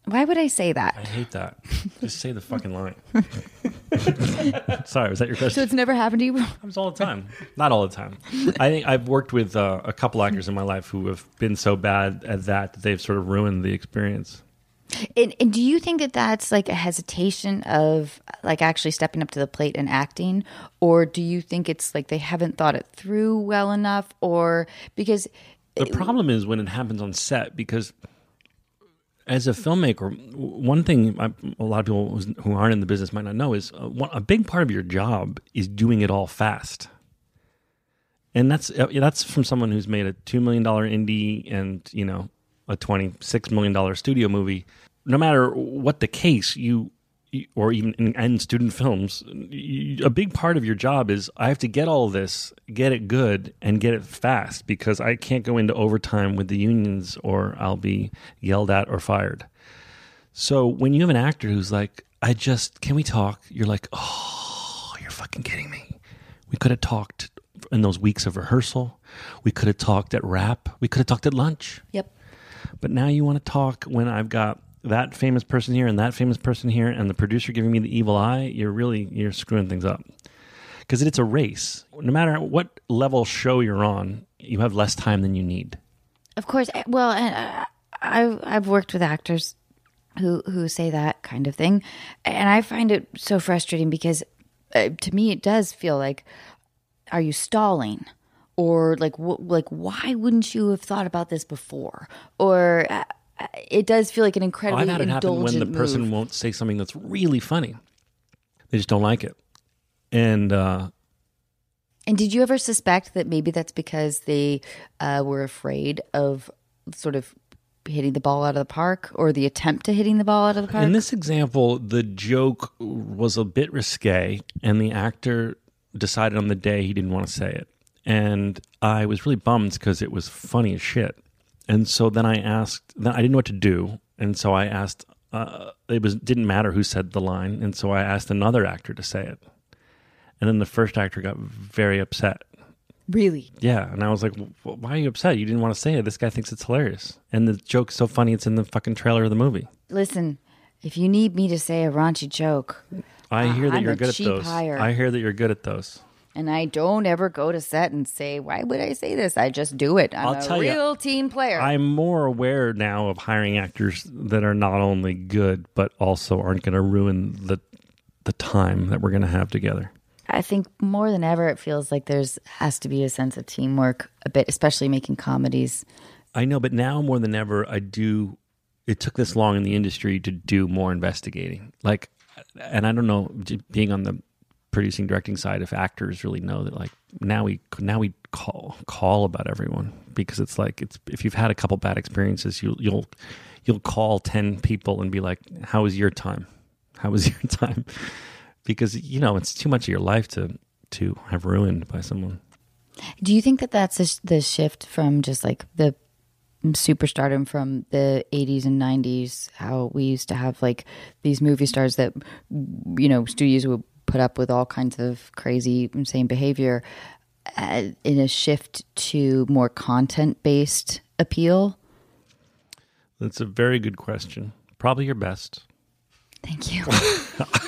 Why would I say that?
I hate that. Just say the fucking line. (laughs) Sorry, was that your question?
So it's never happened to you? (laughs)
happens all the time. Not all the time. I think I've worked with uh, a couple actors in my life who have been so bad at that that they've sort of ruined the experience.
And, and do you think that that's like a hesitation of like actually stepping up to the plate and acting, or do you think it's like they haven't thought it through well enough, or because
The problem is when it happens on set because as a filmmaker, one thing I, a lot of people who aren't in the business might not know is uh, one, a big part of your job is doing it all fast. And that's uh, that's from someone who's made a two million dollar indie and you know a twenty six million dollar studio movie. No matter what the case, you- or even in, in student films, a big part of your job is I have to get all this, get it good, and get it fast because I can't go into overtime with the unions or I'll be yelled at or fired. So when you have an actor who's like, I just, can we talk? You're like, oh, you're fucking kidding me. We could have talked in those weeks of rehearsal. We could have talked at wrap. We could have talked at lunch.
yep,
But now you want to talk when I've got that famous person here and that famous person here and the producer giving me the evil eye. You're really you're screwing things up. because it's a race. No matter what level show you're on, you have less time than you need.
Of course. eh, Well, uh, I've I've worked with actors who who say that kind of thing, and I find it so frustrating because uh, to me it does feel like, are you stalling? Or like, wh- like, why wouldn't you have thought about this before? Or uh, it does feel like an incredibly
I've had it happen when the person won't say something that's really funny. They just don't like it. And uh,
And did you ever suspect that maybe that's because they uh, were afraid of sort of hitting the ball out of the park or the attempt to hitting the ball out of the park?
in this example, the joke was a bit risque, and the actor decided on the day he didn't want to say it. And I was really bummed because it was funny as shit. And so then I asked, then I didn't know what to do. And so I asked, uh, it was didn't matter who said the line. And so I asked another actor to say it. And then the first actor got very upset.
really?
Yeah, and I was like, "Wh- "Why are you upset? You didn't want to say it. This guy thinks it's hilarious, and the joke's so funny. It's in the fucking trailer of the movie."
Listen, if you need me to say a raunchy joke,
I hear that
I'm
you're good at those.
hire.
I hear that you're good at those.
And I don't ever go to set and say, "Why would I say this?" I just do it. I'm
I'll
a
tell ya,
real team player.
I'm more aware now of hiring actors that are not only good but also aren't going to ruin the the time that we're going to have together.
I think more than ever, it feels like there's has to be a sense of teamwork, a bit, especially making comedies.
I know, but now more than ever, I do. It took this long in the industry to do more investigating. Like, and I don't know, being on the producing directing side, if actors really know that, like now we now we call call about everyone because it's like it's if you've had a couple bad experiences, you you'll you'll call ten people and be like, "How was your time? How was (laughs) your time?" Because you know it's too much of your life to to have ruined by someone.
Do you think that that's the shift from just like the superstardom from the 80s and 90s? How we used to have like these movie stars that, you know, studios would put up with all kinds of crazy, insane behavior uh, in a shift to more content based appeal?
That's a very good question. Probably your best.
Thank you. (laughs)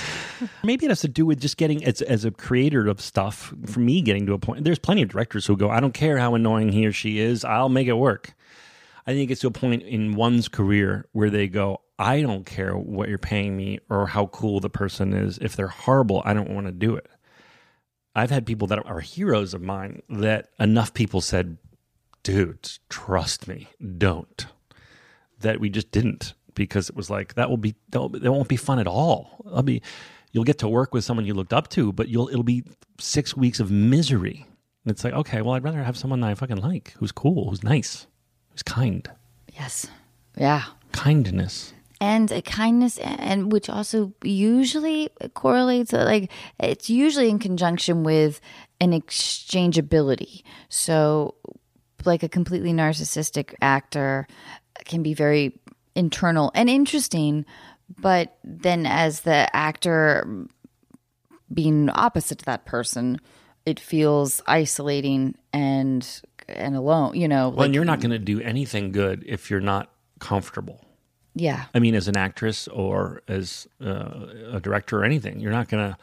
(laughs)
Maybe it has to do with just getting as as a creator of stuff. For me, getting to a point. There's plenty of directors who go, "I don't care how annoying he or she is, I'll make it work." I think it's to a point in one's career where they go, "I don't care what you're paying me or how cool the person is. If they're horrible, I don't want to do it." I've had people that are heroes of mine that enough people said, "Dude, trust me, don't." That we just didn't because it was like that will be that won't be fun at all. I'll be you'll get to work with someone you looked up to, but you'll it'll be six weeks of misery. And it's like, okay, well, I'd rather have someone that I fucking like, who's cool, who's nice, who's kind.
yes. Yeah.
Kindness.
And a kindness and which also usually correlates uh, like it's usually in conjunction with an exchangeability so like a completely narcissistic actor can be very internal and interesting but then as the actor being opposite to that person it feels isolating and and alone you know
Well, and you're not going to do anything good if you're not comfortable.
Yeah
I mean, as an actress or as uh, a director or anything, you're not going to.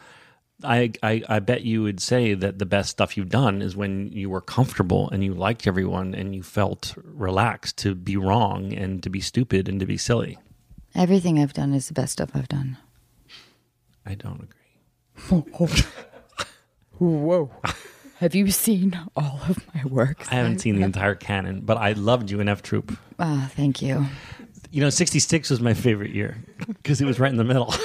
I, I I bet you would say that the best stuff you've done is when you were comfortable and you liked everyone and you felt relaxed to be wrong and to be stupid and to be silly.
everything i've done is the best stuff i've done
I don't agree. (laughs)
Whoa. Have you seen all of my work?
I haven't seen the entire canon, but I loved you in F Troop.
Ah, thank you.
You know, 66 was my favorite year because it was right in the middle. (laughs)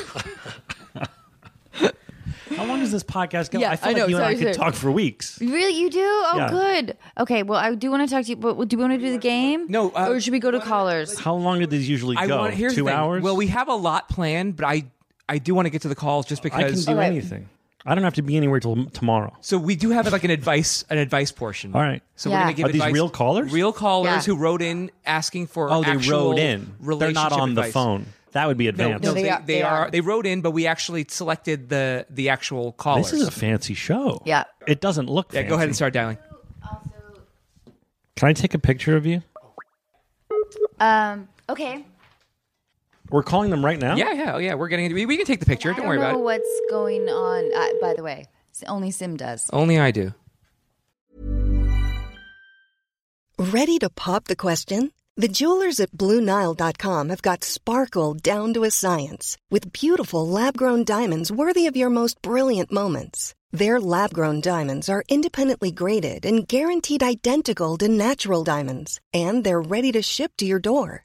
How long does this podcast go?
Yeah,
I feel
I
like
know.
you and I could
sorry.
talk for weeks.
Really, you do? Oh,
Yeah.
good. Okay, well, I do want to talk to you, but do we want to do the game?
No, uh,
or should we go to callers?
How long did these usually
I
go?
want here's
Two
the thing.
hours?
Well, we have a lot planned, but I I do want to get to the calls just because
I can do
All right.
anything. I don't have to be anywhere till tomorrow.
so we do have like an advice an advice portion.
All right.
So
Yeah.
we're gonna give
Are these
advice.
real callers?
Real callers
Yeah.
who wrote in asking for.
Oh, they
actual
wrote in. They're not
relationship
on the
advice.
phone. That would be
No,
advanced.
no,
they
they,
are-
they
they
are.
are.
They wrote in, but we actually selected the the actual callers.
This is a fancy show.
Yeah.
It doesn't look
yeah,
fancy.
go ahead and start dialing.
Can I take a picture of you?
Um, okay.
We're calling them right now.
Yeah, yeah, oh, yeah. We're getting. We, we can take the picture. Don't
don't
worry
know
about it.
what's going on. Uh, by the way, only Sim does.
Only I do.
Ready to pop the question? The jewelers at BlueNile.com have got sparkle down to a science with beautiful lab grown diamonds worthy of your most brilliant moments. Their lab grown diamonds are independently graded and guaranteed identical to natural diamonds, and they're ready to ship to your door.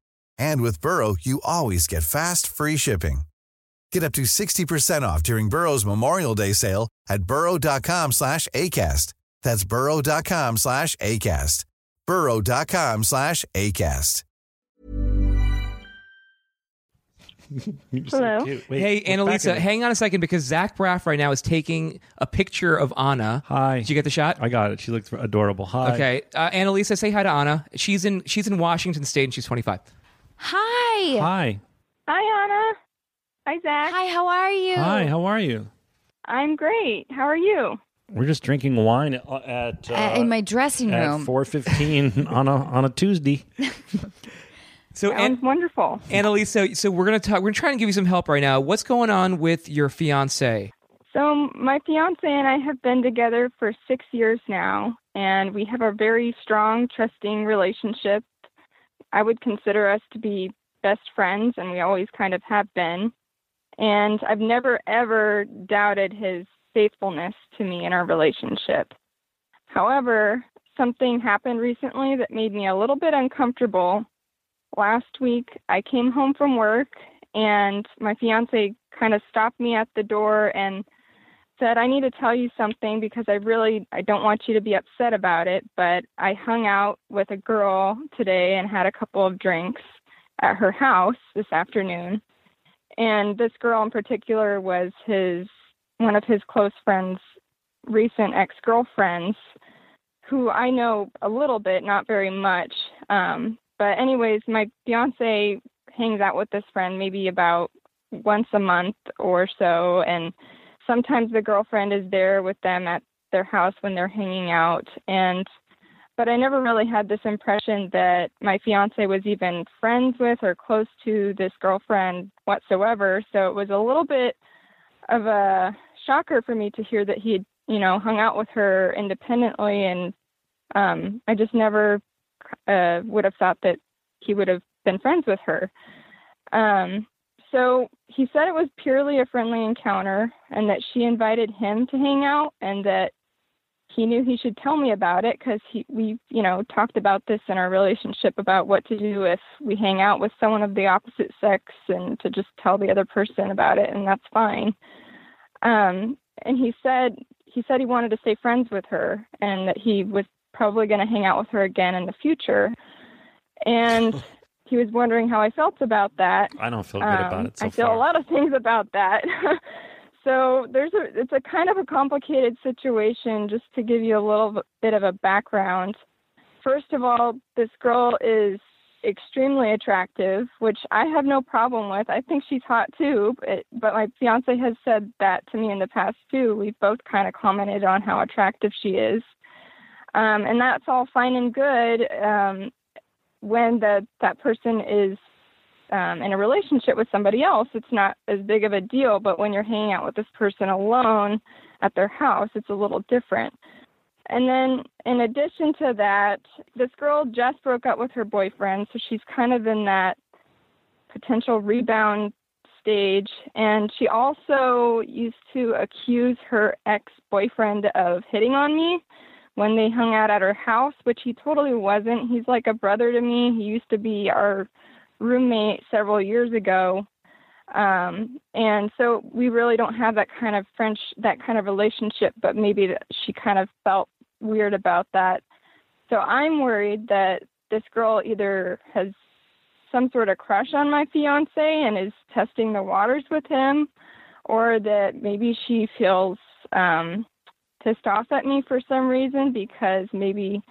And with Burrow, you always get fast, free shipping. Get up to 60% off during Burrow's Memorial Day sale at burrow.com slash ACAST. That's burrow.com slash ACAST. burrow.com slash ACAST. (laughs)
You're so
Hello?
cute. Wait,
hey, Annalisa, hang on a second because Zach Braff right now is taking a picture of Anna.
Hi.
Did you get the shot?
I got it. She looked adorable. Hi.
Okay, uh, Annalisa, say hi to Anna. She's in she's in Washington State and she's 25.
Hi.
Hi.
Hi, Anna. Hi, Zach.
Hi. How are you?
Hi. How are you?
I'm great. How are you?
We're just drinking wine at, at, uh,
Uh, in my dressing
at
room.
four fifteen (laughs) on a on a Tuesday. (laughs)
So,
Sounds
An-
wonderful.
Annalisa, so we're gonna talk. We're trying to give you some help right now. What's going on with your fiance?
So, my fiance and I have been together for six years now, and we have a very strong, trusting relationship. I would consider us to be best friends, and we always kind of have been. And I've never, ever doubted his faithfulness to me in our relationship. However, something happened recently that made me a little bit uncomfortable. Last week, I came home from work, and my fiance kind of stopped me at the door and said, "I need to tell you something because I really I don't want you to be upset about it, but I hung out with a girl today and had a couple of drinks at her house this afternoon. And this girl in particular was his one of his close friends, recent ex-girlfriends who I know a little bit, not very much. Um, but anyways, my fiance hangs out with this friend maybe about once a month or so, and sometimes the girlfriend is there with them at their house when they're hanging out. And but I never really had this impression that my fiance was even friends with or close to this girlfriend whatsoever. So it was a little bit of a shocker for me to hear that he had, you know, hung out with her independently and um I just never uh would have thought that he would have been friends with her. Um so he said it was purely a friendly encounter and that she invited him to hang out and that he knew he should tell me about it because he we you know talked about this in our relationship about what to do if we hang out with someone of the opposite sex and to just tell the other person about it and that's fine. Um and he said he said he wanted to stay friends with her and that he was probably going to hang out with her again in the future. And (laughs) he was wondering how I felt about that
I don't feel good about
um,
it so
I feel
far.
a lot of things about that. (laughs) so there's a it's a kind of a complicated situation. Just to give you a little bit of a background. First of all, this girl is extremely attractive, which I have no problem with. I think she's hot too, but, but my fiance has said that to me in the past too. We've both kind of commented on how attractive she is. Um, and that's all fine and good um, when the, that person is um, in a relationship with somebody else, it's not as big of a deal. But when you're hanging out with this person alone at their house, it's a little different. And then, in addition to that, this girl just broke up with her boyfriend, so she's kind of in that potential rebound stage. And she also used to accuse her ex boyfriend of hitting on me when they hung out at her house, which he totally wasn't. He's like a brother to me. He used to be our roommate several years ago. Um, and so we really don't have that kind of French, that kind of relationship, but maybe she kind of felt weird about that. So I'm worried that this girl either has some sort of crush on my fiance and is testing the waters with him, or that maybe she feels um, pissed off at me for some reason because maybe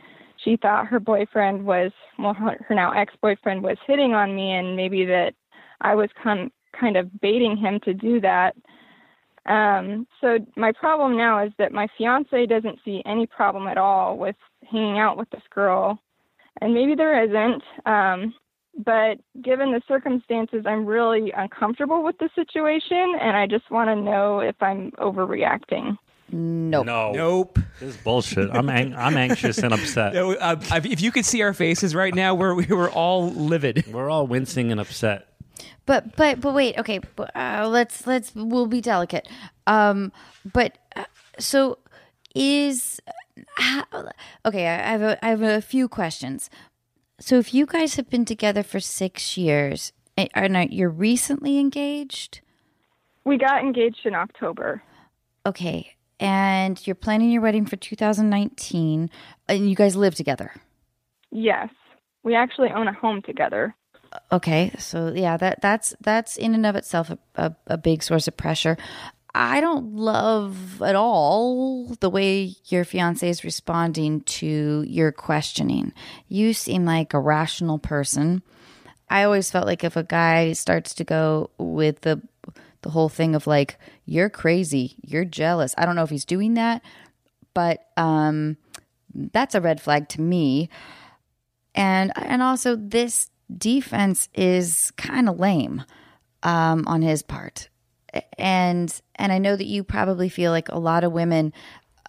she thought her boyfriend was, well, her now ex boyfriend was hitting on me, and maybe that I was kind kind of baiting him to do that. Um, so my problem now is that my fiance doesn't see any problem at all with hanging out with this girl, and maybe there isn't. Um, but given the circumstances, I'm really uncomfortable with the situation, and I just want to know if I'm overreacting.
Nope.
No,
Nope.
this is bullshit. I'm ang- I'm anxious and upset.
No, uh, if you could see our faces right now, where we were all livid.
We're all wincing and upset.
But but but wait, okay. Uh, let's let's we'll be delicate. Um, but uh, so is how, okay. I I have a, I have a few questions. So if you guys have been together for six years, and and are- you're recently engaged,
We got engaged in October.
okay, and you're planning your wedding for 2019, and you guys live together.
Yes, we actually own a home together.
Okay, so yeah, that that's that's in and of itself a, a, a big source of pressure. I don't love at all the way your fiance is responding to your questioning. You seem like a rational person. I always felt like if a guy starts to go with the the whole thing of like you're crazy, you're jealous. I don't know if he's doing that, but um that's a red flag to me and and also this defense is kind of lame um, on his part and and i know that you probably feel like a lot of women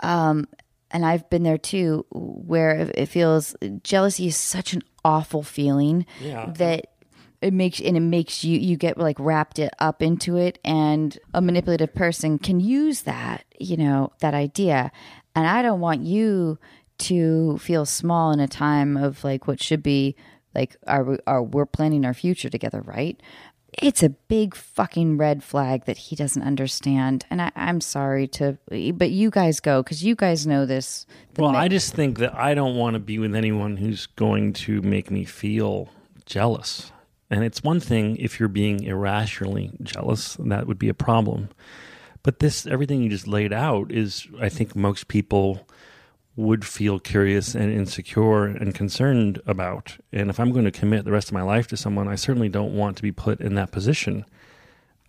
um, and i've been there too where it- feels jealousy is such an awful feeling
Yeah.
that it makes and it makes you you get like wrapped it up into it. And a manipulative person can use that you know that idea. And i don't want you to feel small in a time of like what should be like are we are we're planning our future together right? It's a big fucking red flag that he doesn't understand. And I, i'm sorry to but you guys go because you guys know this.
Well, I just think that I don't want to be with anyone who's going to make me feel jealous. And it's one thing if you're being irrationally jealous, that would be a problem. But this, everything you just laid out, is I think most people would feel curious and insecure and concerned about. And if I'm going to commit the rest of my life to someone, I certainly don't want to be put in that position.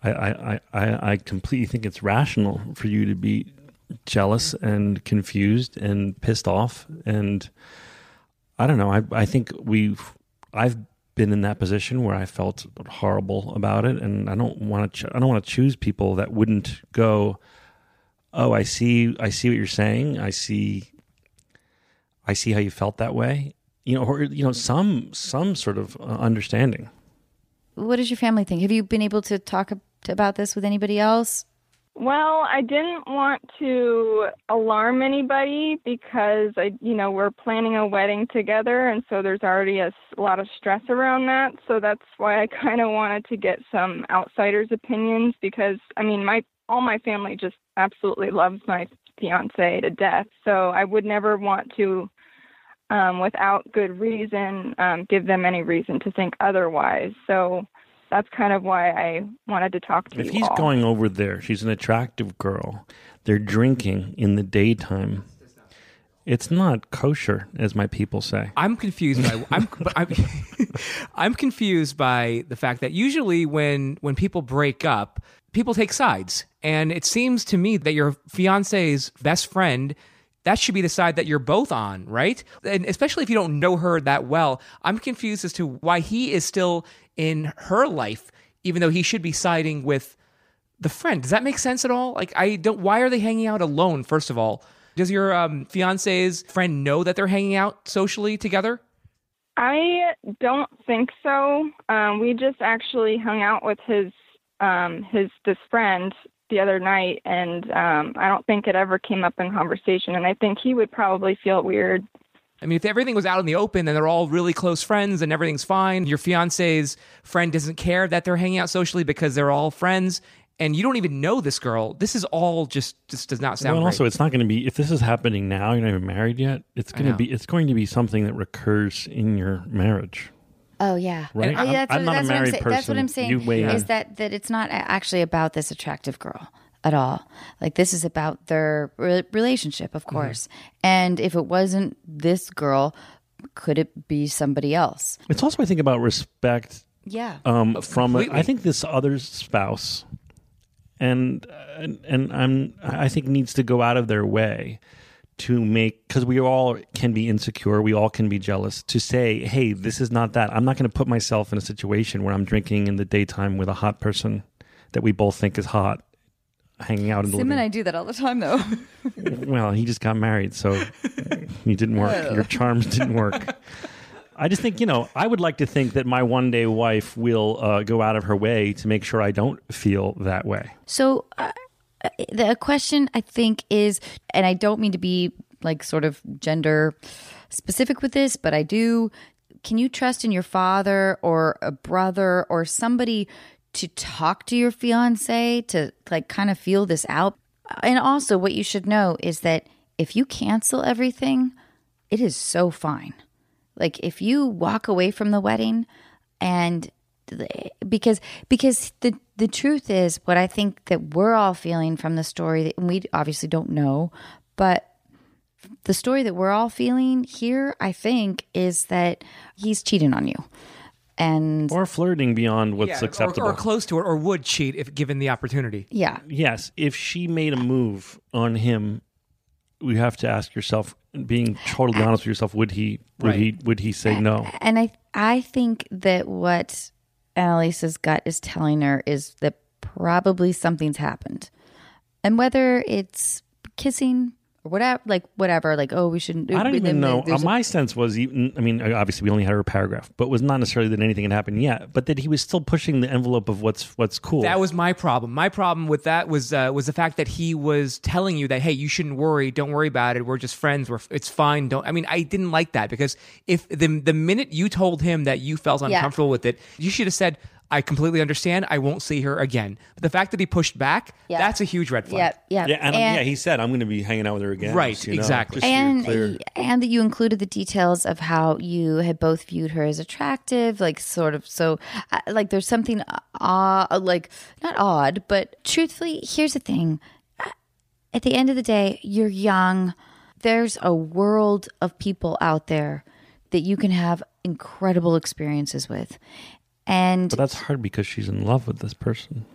I, I, I, I completely think it's rational for you to be jealous and confused and pissed off. And I don't know. I, I think we've, I've been in that position where I felt horrible about it. And I don't want to, I don't want to choose people that wouldn't go, Oh, I see, I see what you're saying. I see, I see how you felt that way. You know, or, you know, some, some sort of uh, understanding.
what does your family think have you been able to talk about this with anybody else
Well, I didn't want to alarm anybody because I, you know, we're planning a wedding together, and so there's already a lot of stress around that. So that's why I (laughs) kind of wanted to get some outsiders' opinions because, I mean, my all my family just absolutely loves my fiance to death. So I would never want to, um, without good reason, um, give them any reason to think otherwise. So that's kind of why I wanted to talk to
If
you If
he's
all.
going over there, she's an attractive girl. They're drinking in the daytime. It's not kosher, as my people say.
I'm confused by I'm, I'm (laughs) I'm confused by the fact that usually when when people break up, people take sides, and it seems to me that your fiance's best friend that should be the side that you're both on, right? And especially if you don't know her that well, I'm confused as to why he is still in her life, even though he should be siding with the friend. Does that make sense at all? Like, I don't. Why are they hanging out alone? First of all, does your um, fiance's friend know that they're hanging out socially together?
I don't think so. Um, we just actually hung out with his um, his this friend the other night, and um, I don't think it ever came up in conversation. And I think he would probably feel weird.
I mean, if everything was out in the open and they're all really close friends and everything's fine, your fiance's friend doesn't care that they're hanging out socially because they're all friends, and you don't even know this girl. This is all just just does not sound
well, and
right.
also, it's not going to be if this is happening now. You're not even married yet. It's going to be. It's going to be something that recurs in your marriage.
Oh yeah,
Right. I'm-
that's
I'm
what,
not a
that's what I'm
married
saying. That's what
person.
I'm saying
You weigh
is
in.
that that it's not actually about this attractive girl at all. Like this is about their re- relationship, of course. And if it wasn't this girl, could it be somebody else?
It's also I think about respect
Yeah.
um, from a,
Completely.
I think this other spouse, and and, and I'm I think needs to go out of their way to make because we all can be insecure, we all can be jealous. To say, hey, this is not that. I'm not going to put myself in a situation where I'm drinking in the daytime with a hot person that we both think is hot, hanging out in the
Sim and I do that all the time, though. (laughs)
Well, he just got married, so you didn't work. Your charms didn't work. I just think, you know, I would like to think that my one day wife will uh, go out of her way to make sure I don't feel that way.
So uh, the question I think is, and I don't mean to be like sort of gender specific with this, but I do. Can you trust in your father or a brother or somebody to talk to your fiance to like kind of feel this out? And also, what you should know is that if you cancel everything, it is so fine. Like if you walk away from the wedding and because because the the truth is what I think that we're all feeling from the story that we obviously don't know, but the story that we're all feeling here, I think, is that he's cheating on you. And
Or flirting beyond what's
Yeah,
acceptable.
or, close to it, or would cheat if given the opportunity.
yeah,
yes, if she made a move on him, you have to ask yourself, being totally honest with yourself, would he would he would he say no?
and I I think that what Annalisa's gut is telling her is that probably something's happened, and whether it's kissing or whatever, like whatever, like oh we shouldn't.
Do I don't even know. Uh,
there's a-
my sense was, even, I mean, obviously we only had her paragraph, but was not necessarily that anything had happened yet, but that he was still pushing the envelope of what's what's cool.
That was my problem. My problem with that was uh, was the fact that he was telling you that hey, you shouldn't worry, don't worry about it. We're just friends. We're it's fine. Don't. I mean, I didn't like that because if the the minute you told him that you felt
Yeah.
uncomfortable with it, you should have said. I completely understand. I won't see her again. But the fact that he pushed back,
Yeah.
that's a huge red flag.
yeah, yeah,
yeah, and, yeah, he said I'm going to be hanging out with her again.
Right,
just, you know,
exactly.
just
and
clear.
and that you included the details of how you had both viewed her as attractive, like sort of. So, uh, like, there's something odd, like not odd, but truthfully, here's the thing: Uh, at the end of the day, you're young. There's a world of people out there that you can have incredible experiences with, and
But that's hard because she's in love with this person.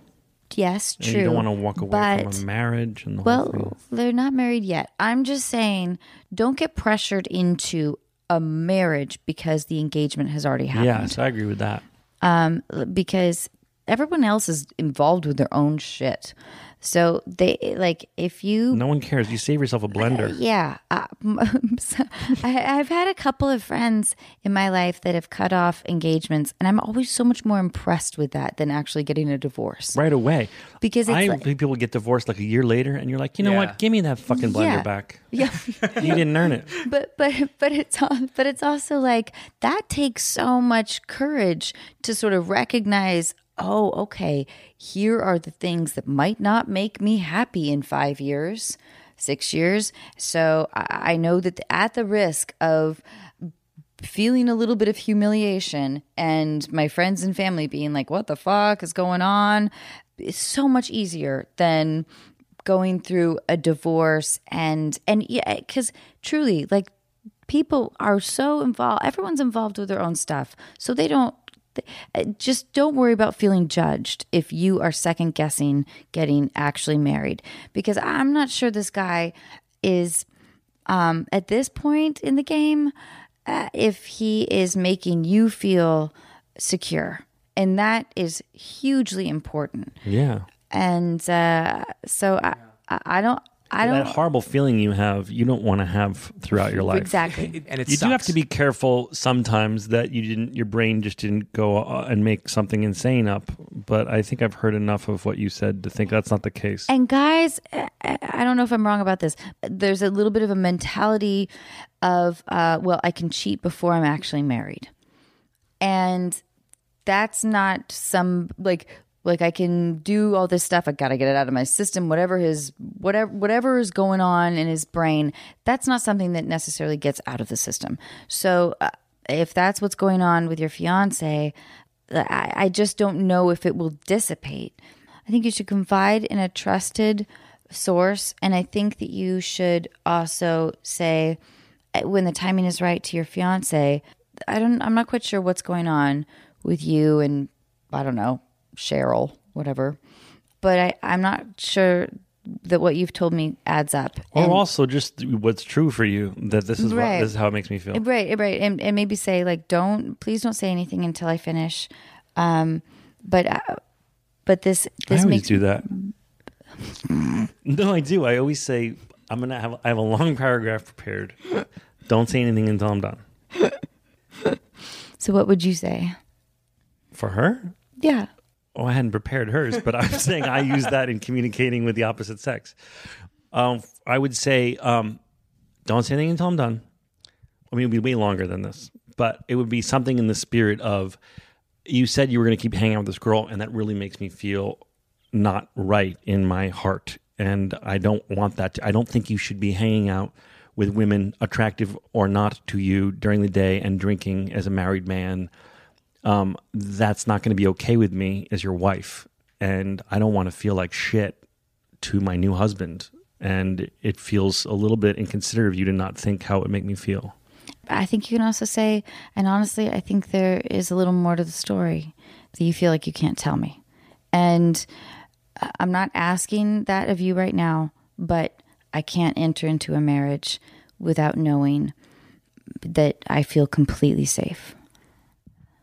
yes,
And
true.
you don't want to walk away
but,
from a marriage and the whole thing.
Well, they're not married yet. I'm just saying, don't get pressured into a marriage because the engagement has already happened.
Yes, I agree with that.
Um, because everyone else is involved with their own shit. So they like if you
No one cares. You save yourself a blender.
yeah, uh, (laughs) so I, I've had a couple of friends in my life that have cut off engagements, and I'm always so much more impressed with that than actually getting a divorce.
Right away.
Because it's
I
like-
think people get divorced like a year later, and you're like, you know
Yeah.
what? Give me that fucking blender
Yeah.
back. (laughs)
Yeah. (laughs)
You didn't earn it.
but but but it's al- but it's also like that takes so much courage to sort of recognize oh okay here are the things that might not make me happy in 5 years 6 years. So i, know that at the risk of feeling a little bit of humiliation and my friends and family being like what the fuck is going on? It's so much easier than going through a divorce and and yeah eh, because truly like people are so involved everyone's involved with their own stuff so they don't just don't worry about feeling judged if you are second guessing getting actually married. Because i'm not sure this guy is um, at this point in the game uh, if he is making you feel secure. And that is hugely important.
Yeah.
and uh, so I, I I don't I
that horrible feeling you have, you don't want to have throughout your life.
exactly
and it
You do have to be careful sometimes that you didn't, your brain just didn't go uh, and make something insane up. But I think I've heard enough of what you said to think that's not the case.
And guys, I I don't know if I'm wrong about this. There's a little bit of a mentality of, uh, well, I can cheat before I'm actually married, and that's not some like like I can do all this stuff. I got to get it out of my system. Whatever his whatever whatever is going on in his brain, that's not something that necessarily gets out of the system. So. Uh, if that's what's going on with your fiance, I, I just don't know if it will dissipate. I think you should confide in a trusted source. And I think that you should also say, eh, when the timing is right to your fiance, I don't, I'm not quite sure what's going on with you and I don't know, Cheryl, whatever. But I, I'm not sure that what you've told me adds up.
Or
And-
also just what's true for you that this is
Right.
what this is how it makes me feel.
Right, right, and, and maybe say like, don't please don't say anything until I finish. Um, but uh, but this
I
this
always
makes
do that. (laughs) no, I do. I always say I'm gonna have I have a long paragraph prepared. Don't say anything until I'm done. (laughs)
So what would you say?
For her?
Yeah.
Oh, I hadn't prepared hers, but I'm (laughs) saying I use that in communicating with the opposite sex. Um, I would say, um, don't say anything until I'm done. I mean, it would be way longer than this, but it would be something in the spirit of you said you were going to keep hanging out with this girl, and that really makes me feel not right in my heart. And I don't want that. To, I don't think you should be hanging out with women, attractive or not to you, during the day and drinking as a married man um, that's not going to be okay with me as your wife. And I don't want to feel like shit to my new husband. And it feels a little bit inconsiderate of you to not think how it would make me feel.
I think you can also say, and honestly, I think there is a little more to the story that you feel like you can't tell me. And I- I'm not asking that of you right now, but I can't enter into a marriage without knowing that I feel completely safe.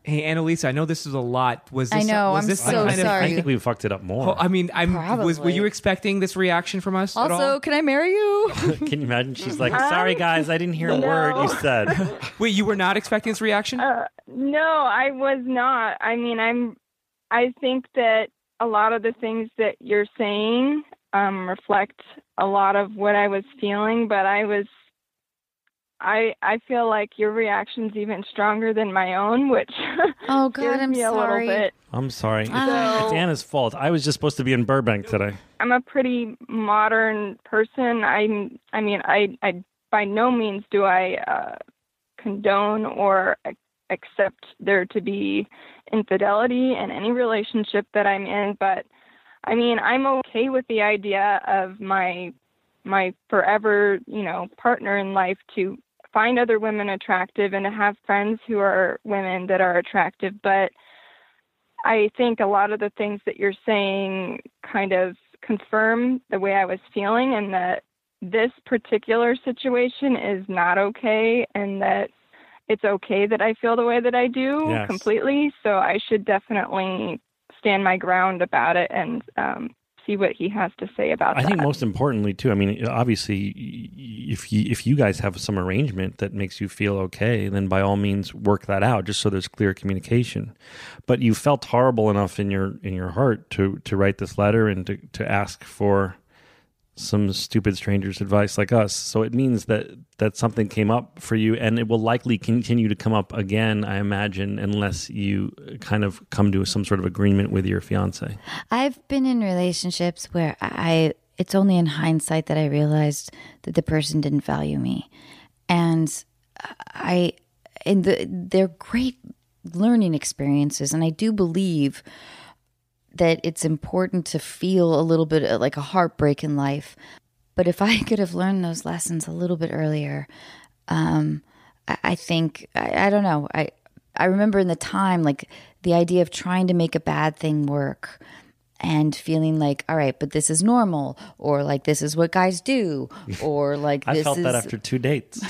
Hey, Annalisa, I know this is a lot. Was this
I
this,
know,
Was
I'm
this
so
some kind of-
sorry.
I think we fucked it up more.
Oh, I mean, I'm. Was were
Probably.
you expecting this reaction from us at all?
Also, can I marry you? (laughs)
Can you imagine? She's like, sorry, guys, I didn't hear a word you said. (laughs)
Wait, you were not expecting this reaction?
Uh, no, I was not. I mean, I'm. I think that a lot of the things that you're saying um, reflect a lot of what I was feeling, but I was. I I feel like your reaction's even stronger than my own, which (laughs)
Oh (laughs) God,
scares
I'm
me a
sorry.
little bit.
I'm sorry. It's,
Ah.
it's Anna's fault. I was just supposed to be in Burbank today.
I'm a pretty modern person. I'm. I mean, I. I by no means do I uh, condone or accept there to be infidelity in any relationship that I'm in. But I mean, I'm okay with the idea of my my forever, you know, partner in life to find other women attractive and to have friends who are women that are attractive. But I think a lot of the things that you're saying kind of confirm the way I was feeling and that this particular situation is not okay and that it's okay that I feel the way that I do
Yes.
completely. So I should definitely stand my ground about it and um, see what he has to say about
I
that.
think most importantly too. I mean, obviously, if you if you guys have some arrangement that makes you feel okay, then by all means work that out, just so there's clear communication. But you felt horrible enough in your in your heart to to write this letter and to to ask for some stupid stranger's advice like us. So it means that that something came up for you, and it will likely continue to come up again. I imagine, unless you kind of come to some sort of agreement with your fiance.
I've been in relationships where I it's only in hindsight that I realized that the person didn't value me. And I and the they're great learning experiences and I do believe that it's important to feel a little bit uh, like a heartbreak in life. But if I (laughs) could have learned those lessons a little bit earlier, um, I, I think I, I don't know. I I remember in the time like the idea of trying to make a bad thing work and feeling like all right but this is normal or like this is what guys do (laughs) or like
I felt
is
that after two dates.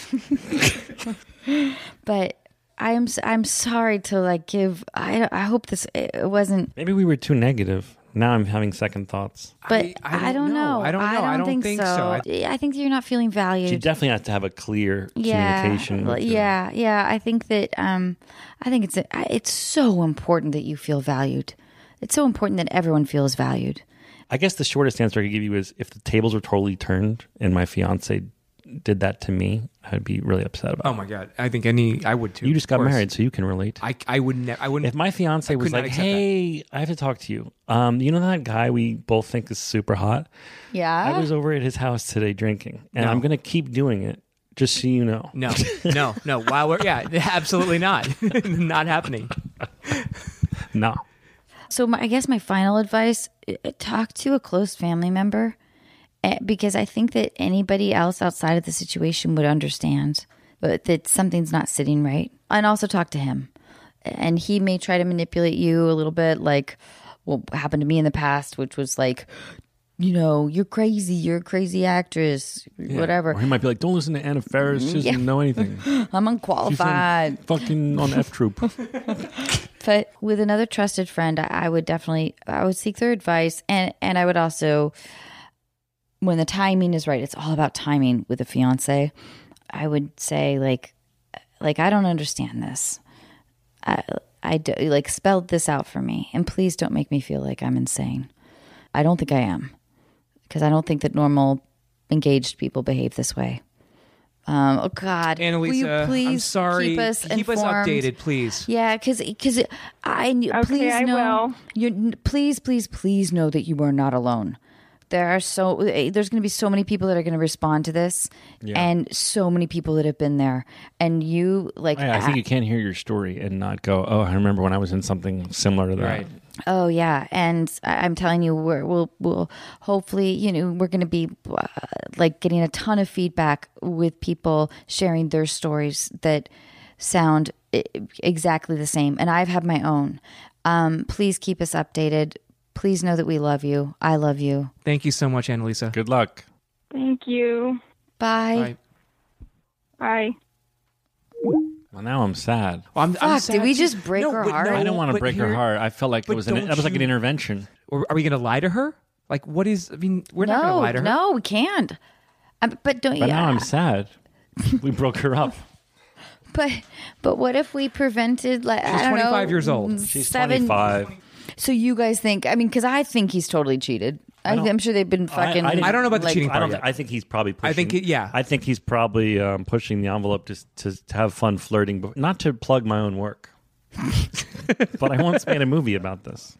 (laughs)
but i'm s- i'm sorry to like give i i hope this it wasn't
Maybe we were too negative. Now I'm having second thoughts.
but i, don't, know.
I don't know. I don't
think,
think
so,
so. I-
I, think you're not feeling valued
You definitely have to have a clear
yeah
communication.
well,
with
yeah yeah i think that um i think it's it's so important that you feel valued it's so important that everyone feels valued
I guess the shortest answer I could give you is if the tables were totally turned and my fiance did that to me, I'd be really upset about
Oh my god, I think any I would too.
You just got
course.
married, so you can relate.
I I would never. I wouldn't.
if my fiance
I
was like,
accept that.
"Hey, I have to talk to you," um, you know that guy we both think is super hot.
yeah
I was over at his house today drinking, and
No.
I'm going to keep doing it Just so you know.
No, no, no. While we're yeah, (laughs) absolutely not, (laughs) not happening.
No.
So my, I guess my final advice: uh, talk to a close family member, eh, Eh, because I think that anybody else outside of the situation would understand, that something's not sitting right. And also talk to him, and he may try to manipulate you a little bit, like what happened to me in the past, which was like. You know, you're crazy. You're a crazy actress. Whatever.
Or he might be like, don't listen to Anna Faris. Mm-hmm. She doesn't
Yeah.
know anything. (laughs)
I'm unqualified.
on, fucking on F Troop. (laughs)
but with another trusted friend I, I would definitely i would seek their advice and and i would also when the timing is right it's all about timing with a fiance i would say like like i don't understand this i i do, like spelled this out for me and please don't make me feel like i'm insane i don't think i am because i don't think that normal engaged people behave this way um, oh God!
Annalisa,
will you please
I'm sorry.
keep us
Keep us updated, please.
Yeah, because because I
Okay,
please
I
know
will.
you please please please know that you are not alone. There are so eh, there's going to be so many people that are going to respond to this, and so many people that have been there, and you like
I, I think you can't hear your story and not go, oh, I remember when I was in something similar to that.
Right.
Oh yeah, and I- I'm telling you, we're, we'll we'll hopefully you know we're going to be uh, like getting a ton of feedback with people sharing their stories that sound exactly the same, and I've had my own. Um, please keep us updated. Please know that we love you. I love you.
Thank you so much, Annalisa.
Good luck.
Thank you.
Bye.
Bye.
Bye.
Well, now I'm sad.
Well, I'm, I'm
Fuck, did we
too.
just break
No,
her
but
heart?
no,
I don't want to
but
break her heart. I felt like it was an, that was like an intervention.
Or Are we going to lie to her? Like, what is? I mean, we're not going to lie to her.
no, we can't. Um, but don't.
But
yeah,
now I'm sad. we broke her up. (laughs)
But but what if we prevented? Like
She's
I don't
25
know,
years old.
She's
seven,
25.
So you guys think? I mean, because I think he's totally cheated. I
don't-
am sure they've been fucking.
I-
I don't know about the
like-
cheating
I don't.
part yet.
I think he's probably. Pushing,
I think it- yeah.
I think he's probably um, pushing the envelope just to, to have fun flirting, but not to plug my own work. (laughs) but I once made a movie about this.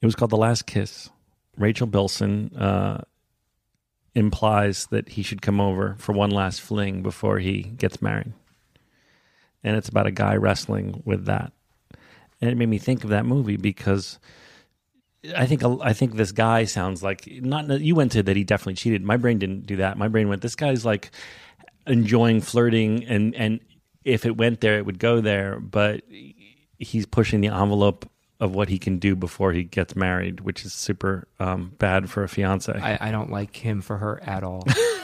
It was called The Last Kiss. Rachel Bilson uh, implies that he should come over for one last fling before he gets married, and it's about a guy wrestling with that. And it made me think of that movie because I think I think this guy sounds like not you went to that he definitely cheated. My brain didn't do that. My brain went this guy's like enjoying flirting and and if it went there it would go there, but he's pushing the envelope of what he can do before he gets married, which is super um, bad for a fiance.
I, I don't like him for her at all. (laughs)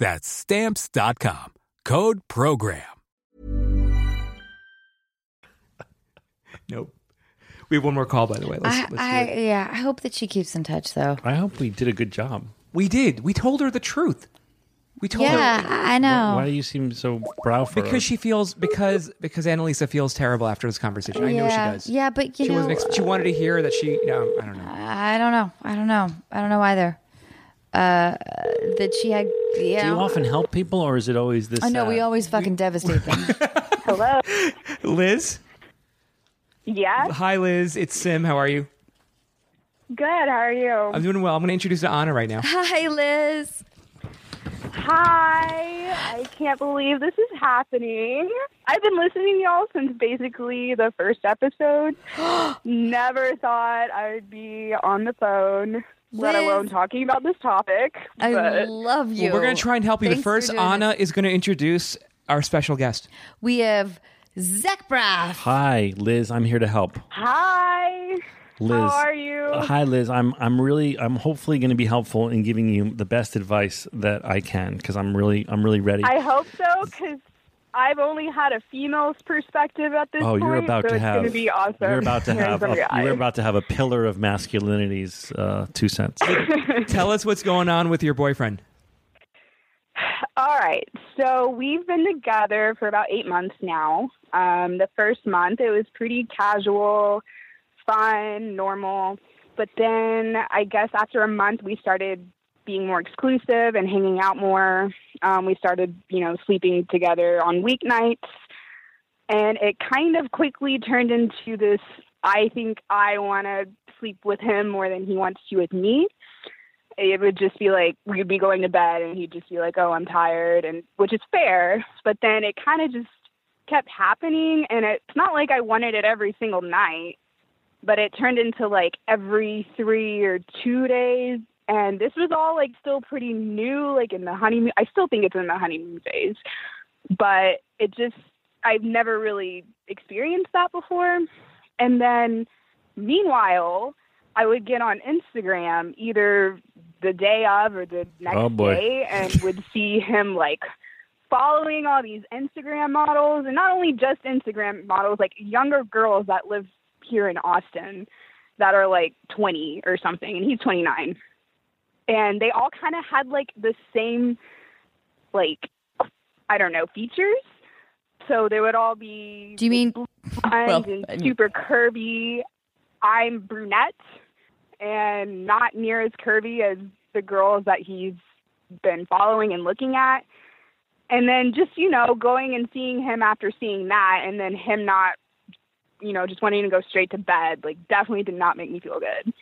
That's stamps.com. Code program.
nope. We have one more call, by the way. Let's,
I,
let's do
I
it.
yeah. I hope that she keeps in touch though.
I hope we did a good job.
We did. We told her the truth. We told her
Yeah,
her
I know.
Why do you seem so brow for? her?
because she feels because because Annalisa feels terrible after this conversation. I know she does.
yeah, but you
she
know,
wasn't. Ex- she wanted to hear that she. No, I don't know.
I don't know. I don't know. I don't know either. Uh, that she had. Yeah.
Do you often help people, or is it always this?
I know we always fucking devastate them. (laughs)
Hello.
Liz?
Yes.
Hi, Liz. It's Sim. How are you?
Good. How are you?
I'm doing well. I'm going to introduce Anna right now.
Hi, Liz.
Hi. I can't believe this is happening. I've been listening to y'all since basically the first episode. (gasps) Never thought I would be on the phone, let alone talking about this topic.
I
but
love you.
Well, we're going to try and help you.
Thanks
but first, Anna
this.
is going to introduce our special guest.
We have Zach Braff.
Hi, Liz. I'm here to help.
hi.
Liz.
How are you?
Uh, Hi, Liz. I'm I'm really I'm hopefully going to be helpful in giving you the best advice that I can because I'm really I'm really ready.
I hope so because I've only had a female's perspective at this
oh,
point.
you're about
so
to
it's
have
going to be awesome.
You're about to have a,
a
you're about to have a pillar of masculinity's uh, two cents. (laughs)
Tell us what's going on with your boyfriend.
All right. So we've been together for about eight months now. Um, the first month, it was pretty casual, fun, normal. But then I guess after a month, we started being more exclusive and hanging out more. Um, we started, you know, sleeping together on weeknights. And it kind of quickly turned into this I think I want to sleep with him more than he wants to with me it would just be like we'd be going to bed and he'd just be like oh i'm tired and which is fair but then it kind of just kept happening and it's not like i wanted it every single night but it turned into like every three or two days and this was all like still pretty new like in the honeymoon i still think it's in the honeymoon phase but it just i've never really experienced that before. And then meanwhile I would get on Instagram either the day of or the next
Oh,
day and would see him like following all these Instagram models. And not only just Instagram models, like younger girls that live here in Austin that are like 20 or something and he's 29. And they all kind of had like the same like I don't know, features. So they would all be
Do you mean?
blonde
Well,
and
I mean-
super curvy. I'm brunette and not near as curvy as the girls that he's been following and looking at. And then just, you know, going and seeing him after seeing that and then him not, you know, just wanting to go straight to bed, like definitely did not make me feel good.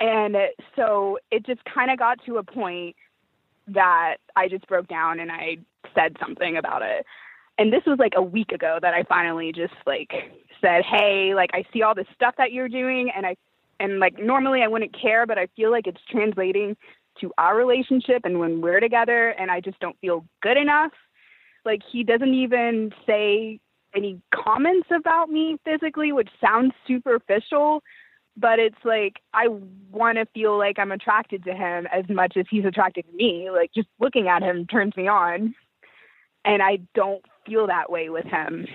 And so it just kind of got to a point that I just broke down and I said something about it. And this was like a week ago that I finally just like said, "Hey, like I see all this stuff that you're doing and I and like normally I wouldn't care, but I feel like it's translating to our relationship and when we're together and I just don't feel good enough." Like he doesn't even say any comments about me physically, which sounds superficial, but it's like I want to feel like I'm attracted to him as much as he's attracted to me. Like just looking at him turns me on. And I don't feel that way with him.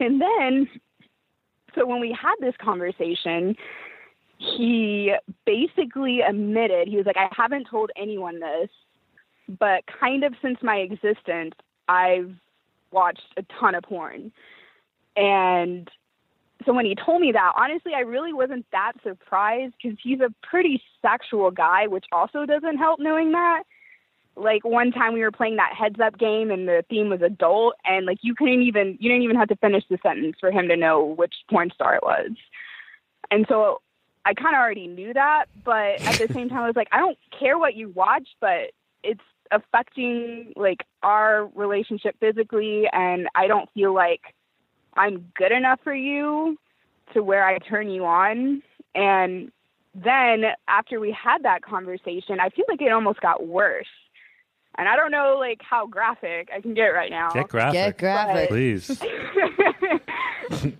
And then so when we had this conversation, he basically admitted, he was like, I haven't told anyone this, but kind of since my existence, I've watched a ton of porn. And so when he told me that, honestly, I really wasn't that surprised because he's a pretty sexual guy, which also doesn't help knowing that. Like one time we were playing that heads up game and the theme was adult and like you couldn't even you didn't even have to finish the sentence for him to know which porn star it was. And so I kind of already knew that, but at the same (laughs) time I was like I don't care what you watch, but it's affecting like our relationship physically and I don't feel like I'm good enough for you to where I turn you on. And then after we had that conversation, I feel like it almost got worse. And I don't know like how graphic I can get right now.
Get graphic,
Get graphic.
please. (laughs)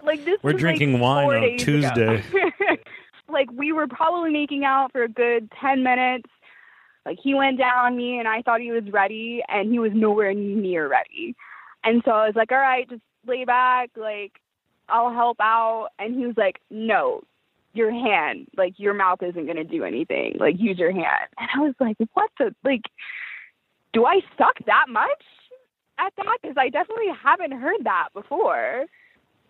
like this
We're drinking
like,
wine on. Tuesday. (laughs)
like we were probably making out for a good 10 minutes. Like he went down on me and I thought he was ready and he was nowhere near ready. And so I was like, all right, just lay back. Like I'll help out. And he was like, no, your hand, like your mouth isn't going to do anything. Like use your hand. And I was like, what the, like, do I suck that much at that? Because I definitely haven't heard that before.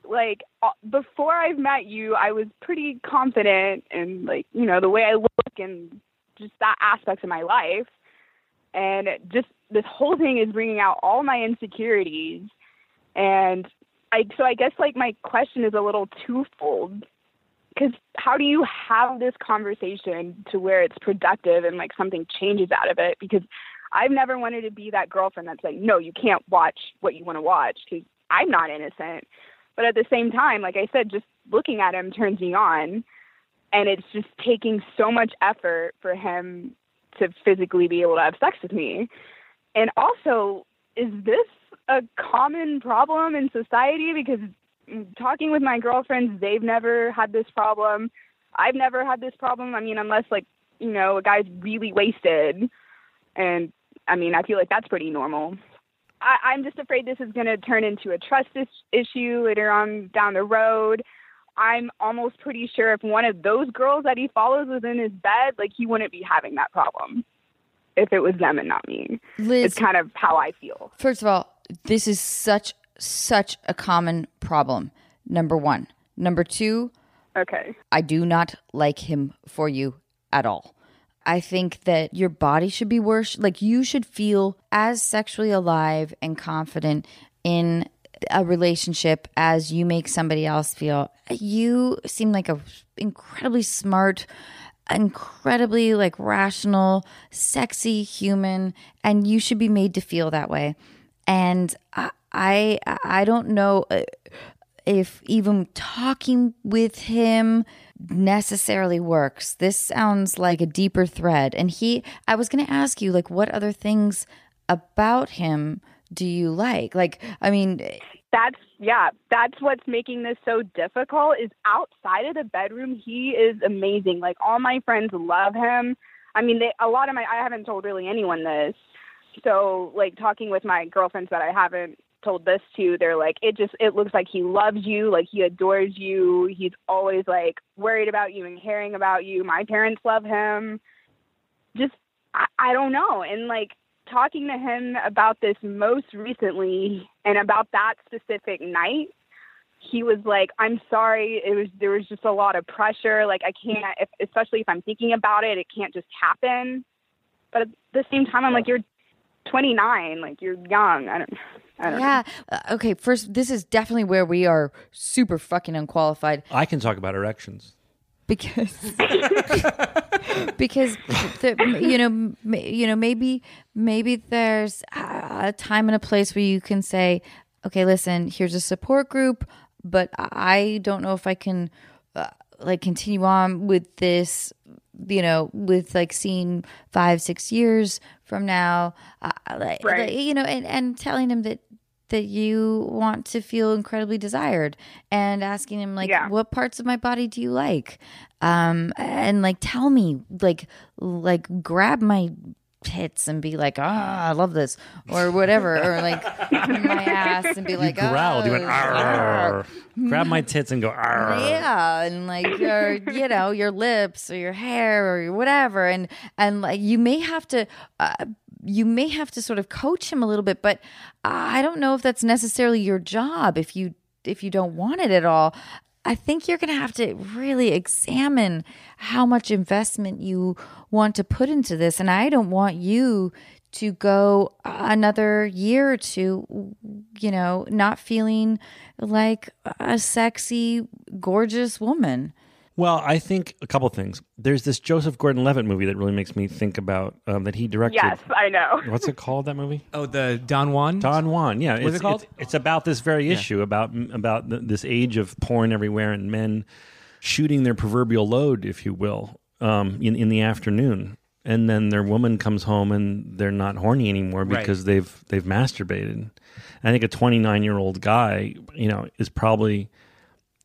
Like uh, before I've met you, I was pretty confident and like you know the way I look and just that aspect of my life. And just this whole thing is bringing out all my insecurities. And I, so I guess like my question is a little twofold. Because how do you have this conversation to where it's productive and like something changes out of it? Because I've never wanted to be that girlfriend that's like, no, you can't watch what you want to watch because I'm not innocent. But at the same time, like I said, just looking at him turns me on. And it's just taking so much effort for him to physically be able to have sex with me. And also, is this a common problem in society? Because talking with my girlfriends, they've never had this problem. I've never had this problem. I mean, unless like, you know, a guy's really wasted. And I mean, I feel like that's pretty normal. I, I'm just afraid this is going to turn into a trust is- issue later on down the road. I'm almost pretty sure if one of those girls that he follows was in his bed, like he wouldn't be having that problem if it was them and not me.
Liz-
it's kind of how I feel.
First of all, this is such such a common problem. Number 1. Number 2,
Okay.
I do not like him for you at all. I think that your body should be worse. Like you should feel as sexually alive and confident in a relationship as you make somebody else feel. You seem like a incredibly smart, incredibly like rational, sexy human, and you should be made to feel that way. And I I, I don't know uh, if even talking with him necessarily works. This sounds like a deeper thread. And he, I was going to ask you, like, what other things about him do you like? Like, I mean,
That's yeah, that's what's making this so difficult is outside of the bedroom he is amazing. Like all my friends love him. I mean, they a lot of my I haven't told really anyone this. So, like talking with my girlfriends that I haven't told this to, they're like it just it looks like he loves you, like he adores you. He's always like worried about you and caring about you. My parents love him. Just I, I don't know. And like talking to him about this most recently and about that specific night, he was like, "I'm sorry. It was there was just a lot of pressure. Like I can't, if, especially if I'm thinking about it, it can't just happen." But at the same time, I'm like, "You're 29. Like you're young. I don't. I don't
yeah. Uh, okay, first, this is definitely where we are super fucking unqualified
I can talk about erections.
because (laughs) because the, you know m- you know maybe maybe there's a time and a place where you can say okay listen here's a support group but i don't know if i can uh, like continue on with this you know with like seeing five six years from now uh, like,
Right.
like, you know and and telling him that that you want to feel incredibly desired and asking him like
Yeah.
what parts of my body do you like um and like tell me like like grab my tits and be like ah i love this or whatever or like my ass and be like
you growled. You went,
"Oh,
"Arr." grab my tits and go, Arr.
yeah and like your you know your lips or your hair or your whatever and and like you may have to uh, you may have to sort of coach him a little bit but i don't know if that's necessarily your job if you if you don't want it at all i think you're going to have to really examine how much investment you want to put into this and i don't want you to go another year or two, you know, not feeling like a sexy, gorgeous woman.
Well, I think a couple things. There's this Joseph Gordon-Levitt movie that really makes me think about um, that he directed.
Yes, I know. (laughs)
What's it called? That movie?
Oh, the Don Juan.
Don Juan. Yeah,
What's
it's,
it called?
It's, it's about this very issue about about th- this age of porn everywhere and men shooting their proverbial load, if you will, um, in in the afternoon, and then their woman comes home and they're not horny anymore
Right.
because they've they've masturbated. I think a 29 year old guy, you know, is probably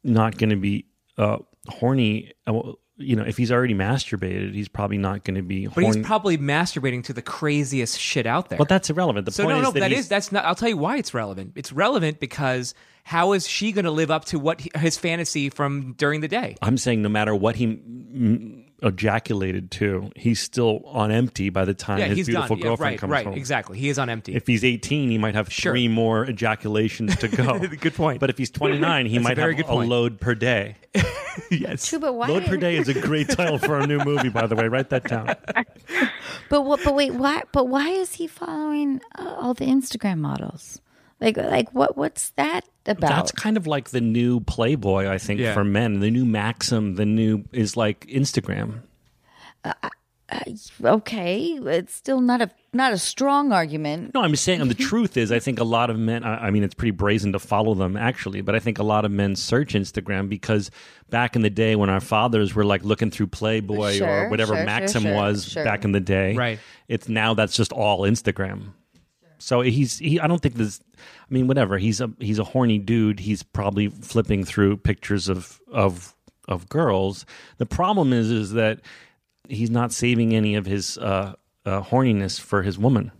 not going to be uh, horny. uh, You know, if he's already masturbated, he's probably not going to be.
But
horny.
he's probably masturbating to the craziest shit out there.
But that's irrelevant. The
so
point
no,
is
no,
that
that
he's-
is that's not. I'll tell you why it's relevant. It's relevant because how is she going to live up to what he, his fantasy from during the day?
I'm saying no matter what he ejaculated too, he's still on empty by the time
yeah,
his
he's
beautiful
done. Yeah,
girlfriend
right,
comes
right,
home.
exactly. He is on empty.
If he's 18, he might have
Sure.
three more ejaculations to go. (laughs)
Good point.
But if he's 29, he
That's a
might have a load per day. (laughs)
yes.
True, but why?
Load per day is a great (laughs) title for a new movie, by the way. Write that down.
But what? But wait, why? But why is he following uh, all the Instagram models? Like, like what? What's that about?
That's kind of like the new Playboy, I think,
Yeah.
for men. The new Maxim, the new is like Instagram.
Uh, okay. It's still not a not a strong argument.
No, I'm just saying. the (laughs) truth is, I think a lot of men. I, I mean, it's pretty brazen to follow them, actually. But I think a lot of men search Instagram because back in the day when our fathers were like looking through Playboy
Sure,
or whatever
sure, sure,
Maxim
sure,
was
sure.
back in the day,
Right.
It's now that's just all Instagram. So he's he. I don't think this. I mean, whatever. He's a he's a horny dude. He's probably flipping through pictures of of of girls. The problem is is that he's not saving any of his uh, uh, horniness for his woman.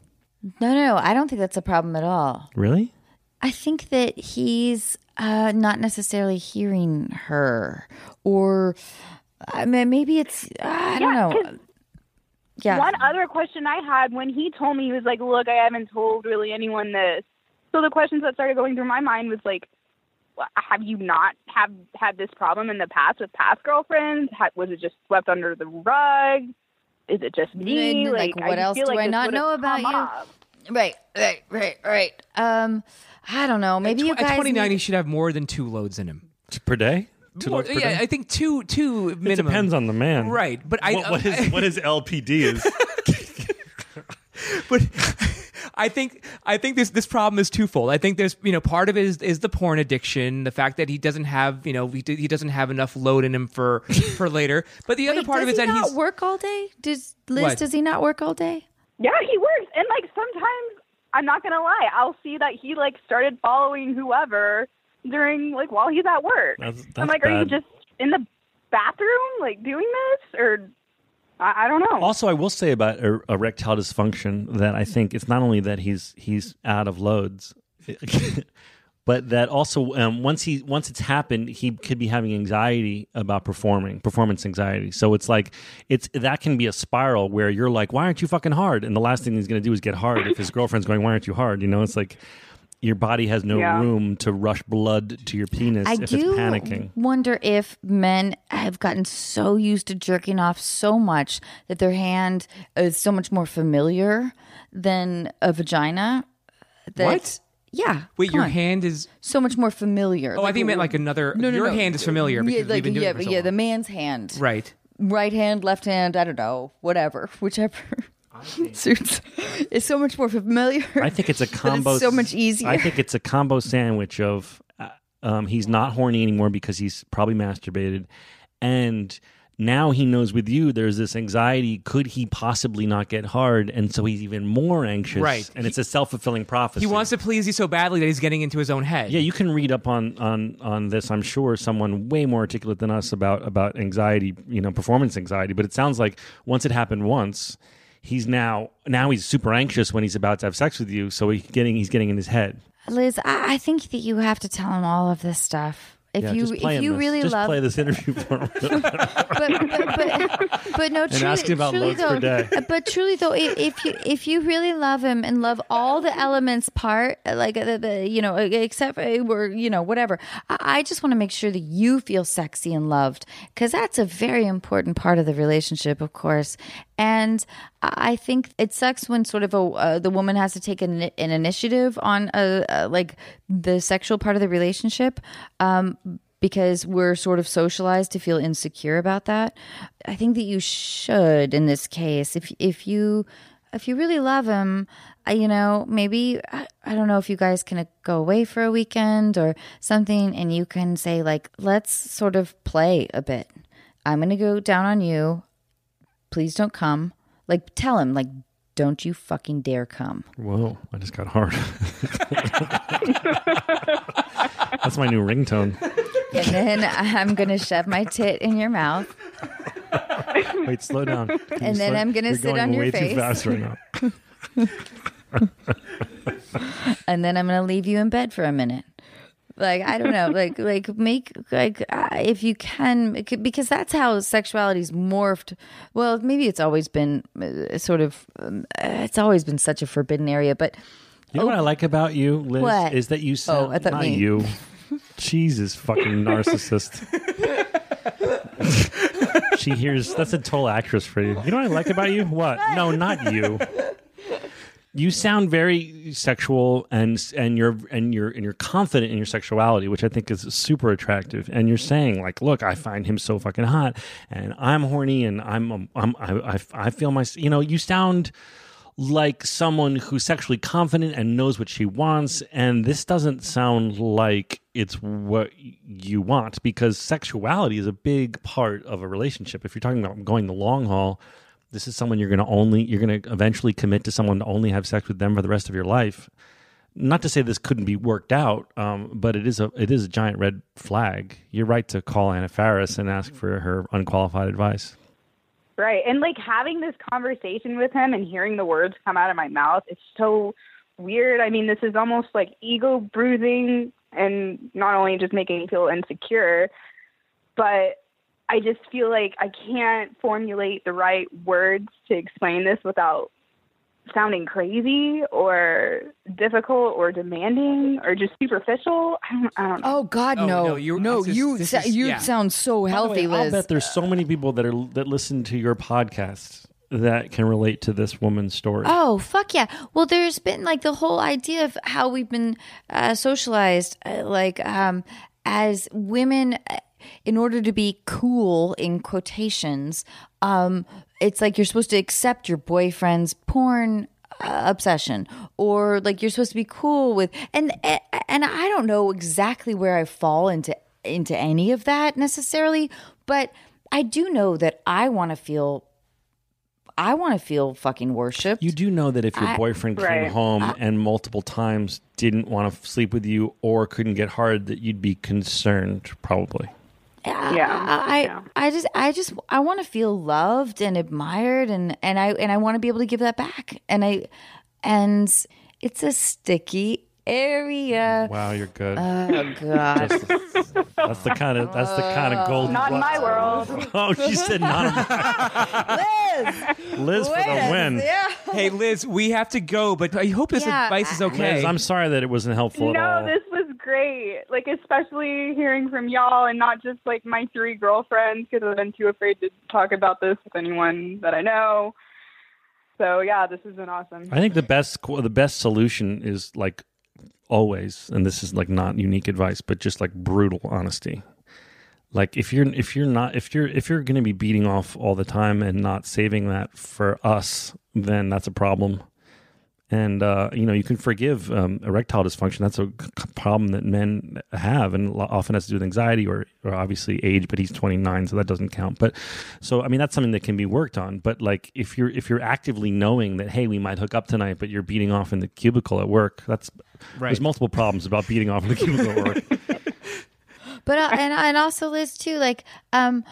No, no, I don't think that's a problem at all.
Really?
I think that he's uh, not necessarily hearing her, or I mean, maybe it's I don't know.
'Cause
Yeah,
One other question I had when he told me he was like, "Look, I haven't told really anyone this." So the questions that started going through my mind was like, "Have you not have had this problem in the past with past girlfriends? Ha- was it just swept under the rug? Is it just me?
And, like,
I
what
just
else do
like
I not know about you?
up.
right, right, right, right. Um, I don't know. Maybe you
At
guys.
29,
need-
he should have more than two loads in him.
per day? Two
More-
loads per
yeah,
day?
I think two, two
It depends on the man,
Right, but I-
what, what his what his LPD is. (laughs)
but I think I think this this problem is twofold. I think there's you know part of it is, is the porn addiction, the fact that he doesn't have you know he, he doesn't have enough load in him for for (laughs) later. But the other part of it
does
is
he
that
not
he's
work all day? Does Liz?
What?
Does he not work all day?
Yeah, he works, and like sometimes I'm not gonna lie, I'll see that he like started following whoever during like while he's at work.
That's-
I'm
that's
like, are you just in the bathroom like doing this, or I, I don't know.
Also, I will say about er- erectile dysfunction that I think it's not only that he's he's out of loads, (laughs) but that also um, once he once it's happened, he could be having anxiety about performing, performance anxiety. So it's like it's that can be a spiral where you're like, why aren't you fucking hard? And the last thing he's going to do is get hard. If his (laughs) girlfriend's going, why aren't you hard? You know, it's like your body has no
Yeah.
room to rush blood to your penis
I
if
do
it's panicking.
I wonder if men have gotten so used to jerking off so much that their hand is so much more familiar than a vagina. That,
What?
Yeah.
wait, your
on.
hand is.
so much more familiar.
Oh, I think you meant like another.
No, no,
your
no.
hand is familiar because
yeah,
we've
like,
been doing
yeah,
it for so
yeah,
long.
the man's hand,
right.
right hand, left hand. I don't know, whatever, (laughs) whichever (laughs) suits. It's so much more familiar.
I think it's a (laughs)
But it's
combo.
so much easier.
I think it's a combo sandwich of uh, um, he's not horny anymore because he's probably masturbated, and now he knows with you there's this anxiety. Could he possibly not get hard? And so he's even more anxious.
Right.
And it's a self fulfilling prophecy.
He wants to please you so badly that he's getting into his own head.
Yeah, you can read up on on on this. I'm sure someone way more articulate than us about about anxiety, you know, performance anxiety. But it sounds like once it happened once, he's now now he's super anxious when he's about to have sex with you. So he's getting he's getting in his head.
Liz, I, I think that you have to tell him all of this stuff. If
yeah,
you if
him
you
this.
really
just
love,
play this interview for him. (laughs)
but, but, but, but no, truly,
ask him about
truly though,
day.
Uh, but truly though, if, if you if you really love him and love all the elements part, uh, like uh, the, the you know, except for or you know whatever, I, I just want to make sure that you feel sexy and loved because that's a very important part of the relationship, of course. And I think it sucks when sort of a uh, the woman has to take an, an initiative on a, a like the sexual part of the relationship. Um, because we're sort of socialized to feel insecure about that. I think that you should in this case if if you if you really love him, uh, you know, maybe I, I don't know if you guys can uh, go away for a weekend or something and you can say like let's sort of play a bit. I'm going to go down on you. Please don't come. Like tell him like don't you fucking dare come.
Whoa, I just got hard. (laughs) That's my new ringtone.
And then I'm going to shove my tit in your mouth.
Wait, slow down. Can
And then
slow-
I'm gonna
You're
sit
going
on your
way
face.
too fast right now. (laughs)
and then I'm going to leave you in bed for a minute. Like I don't know, (laughs) like like make like uh, if you can, because that's how sexuality's morphed. Well, maybe it's always been uh, sort of, um, uh, it's always been such a forbidden area, but
You know what I like about you, Liz,
What?
is that you sound
Oh, I thought
not
me.
you. (laughs) Jesus fucking narcissist. (laughs) she hears that's a total actress for you. You know what I like about you? What? No, not you. You sound very sexual and and you're and you're and you're confident in your sexuality, which I think is super attractive. And you're saying like, "Look, I find him so fucking hot, and I'm horny, and I'm um, I'm I I, I feel my you know." You sound like someone who's sexually confident and knows what she wants and this doesn't sound like it's what you want because sexuality is a big part of a relationship if you're talking about going the long haul this is someone you're going to only you're going to eventually commit to someone to only have sex with them for the rest of your life not to say this couldn't be worked out um, but it is a it is a giant red flag you're right to call anna faris and ask for her unqualified advice
Right. And like having this conversation with him and hearing the words come out of my mouth, it's so weird. I mean, this is almost like ego bruising and not only just making me feel insecure, but I just feel like I can't formulate the right words to explain this without sounding crazy or difficult or demanding or just superficial. I don't, I don't know.
oh God,
Oh,
no,
no, you're-
no,
this is-
you
this
sa-
is-
you
yeah.
sound so healthy,
way, I'll bet there's so many people that are that listen to your podcast that can relate to this woman's story.
Oh fuck yeah! Well, there's been like the whole idea of how we've been uh, socialized, uh, like um, as women, uh, in order to be cool in quotations. Um, it's like you're supposed to accept your boyfriend's porn uh, obsession, or like you're supposed to be cool with, and and I don't know exactly where I fall into into any of that necessarily, but I do know that I want to feel. I want to feel fucking worshipped.
You do know that if your
I-
boyfriend came
Right.
home and multiple times didn't want to sleep with you or couldn't get hard, that you'd be concerned, probably.
Yeah.
I,
Yeah.
I just, I just, I want to feel loved and admired, and and I and I want to be able to give that back, and I, and it's a sticky area.
Wow, you're good.
Oh (laughs) God!
that's the kind of that's the kind of oh. gold.
Not in my world. (laughs)
Oh, she said not. My world.
Liz,
Liz for
wait
the win.
Yeah.
Hey, Liz, we have to go, but I hope this
Yeah,
advice is okay.
Liz, I'm sorry that it wasn't helpful at
No,
all.
Great. Like, especially hearing from y'all and not just like my three girlfriends because I've been too afraid to talk about this with anyone that I know. So yeah, this has been awesome.
I think the best the best solution is like always, and this is like not unique advice, but just like brutal honesty. Like if you're if you're not if you're if you're going to be beating off all the time and not saving that for us, then that's a problem. And uh, you know you can forgive um, erectile dysfunction. That's a c- problem that men have, and often has to do with anxiety or, or obviously age. But he's 29, so that doesn't count. But so I mean that's something that can be worked on. But like if you're if you're actively knowing that hey we might hook up tonight, but you're beating off in the cubicle at work, that's
Right.
there's multiple problems about beating off in the cubicle at work. (laughs)
but uh, and and also Liz too. Like, um,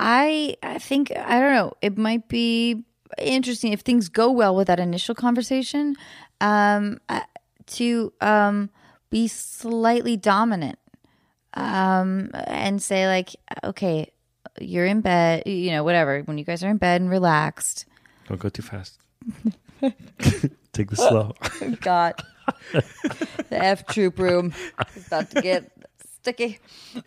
I I think I don't know. It might be interesting if things go well with that initial conversation, um, uh, to um be slightly dominant, um, and say like, okay, you're in bed, you know, whatever. When you guys are in bed and relaxed,
Don't go too fast. (laughs) Take the slow. (laughs)
God, (laughs) the F troop room is about to get sticky.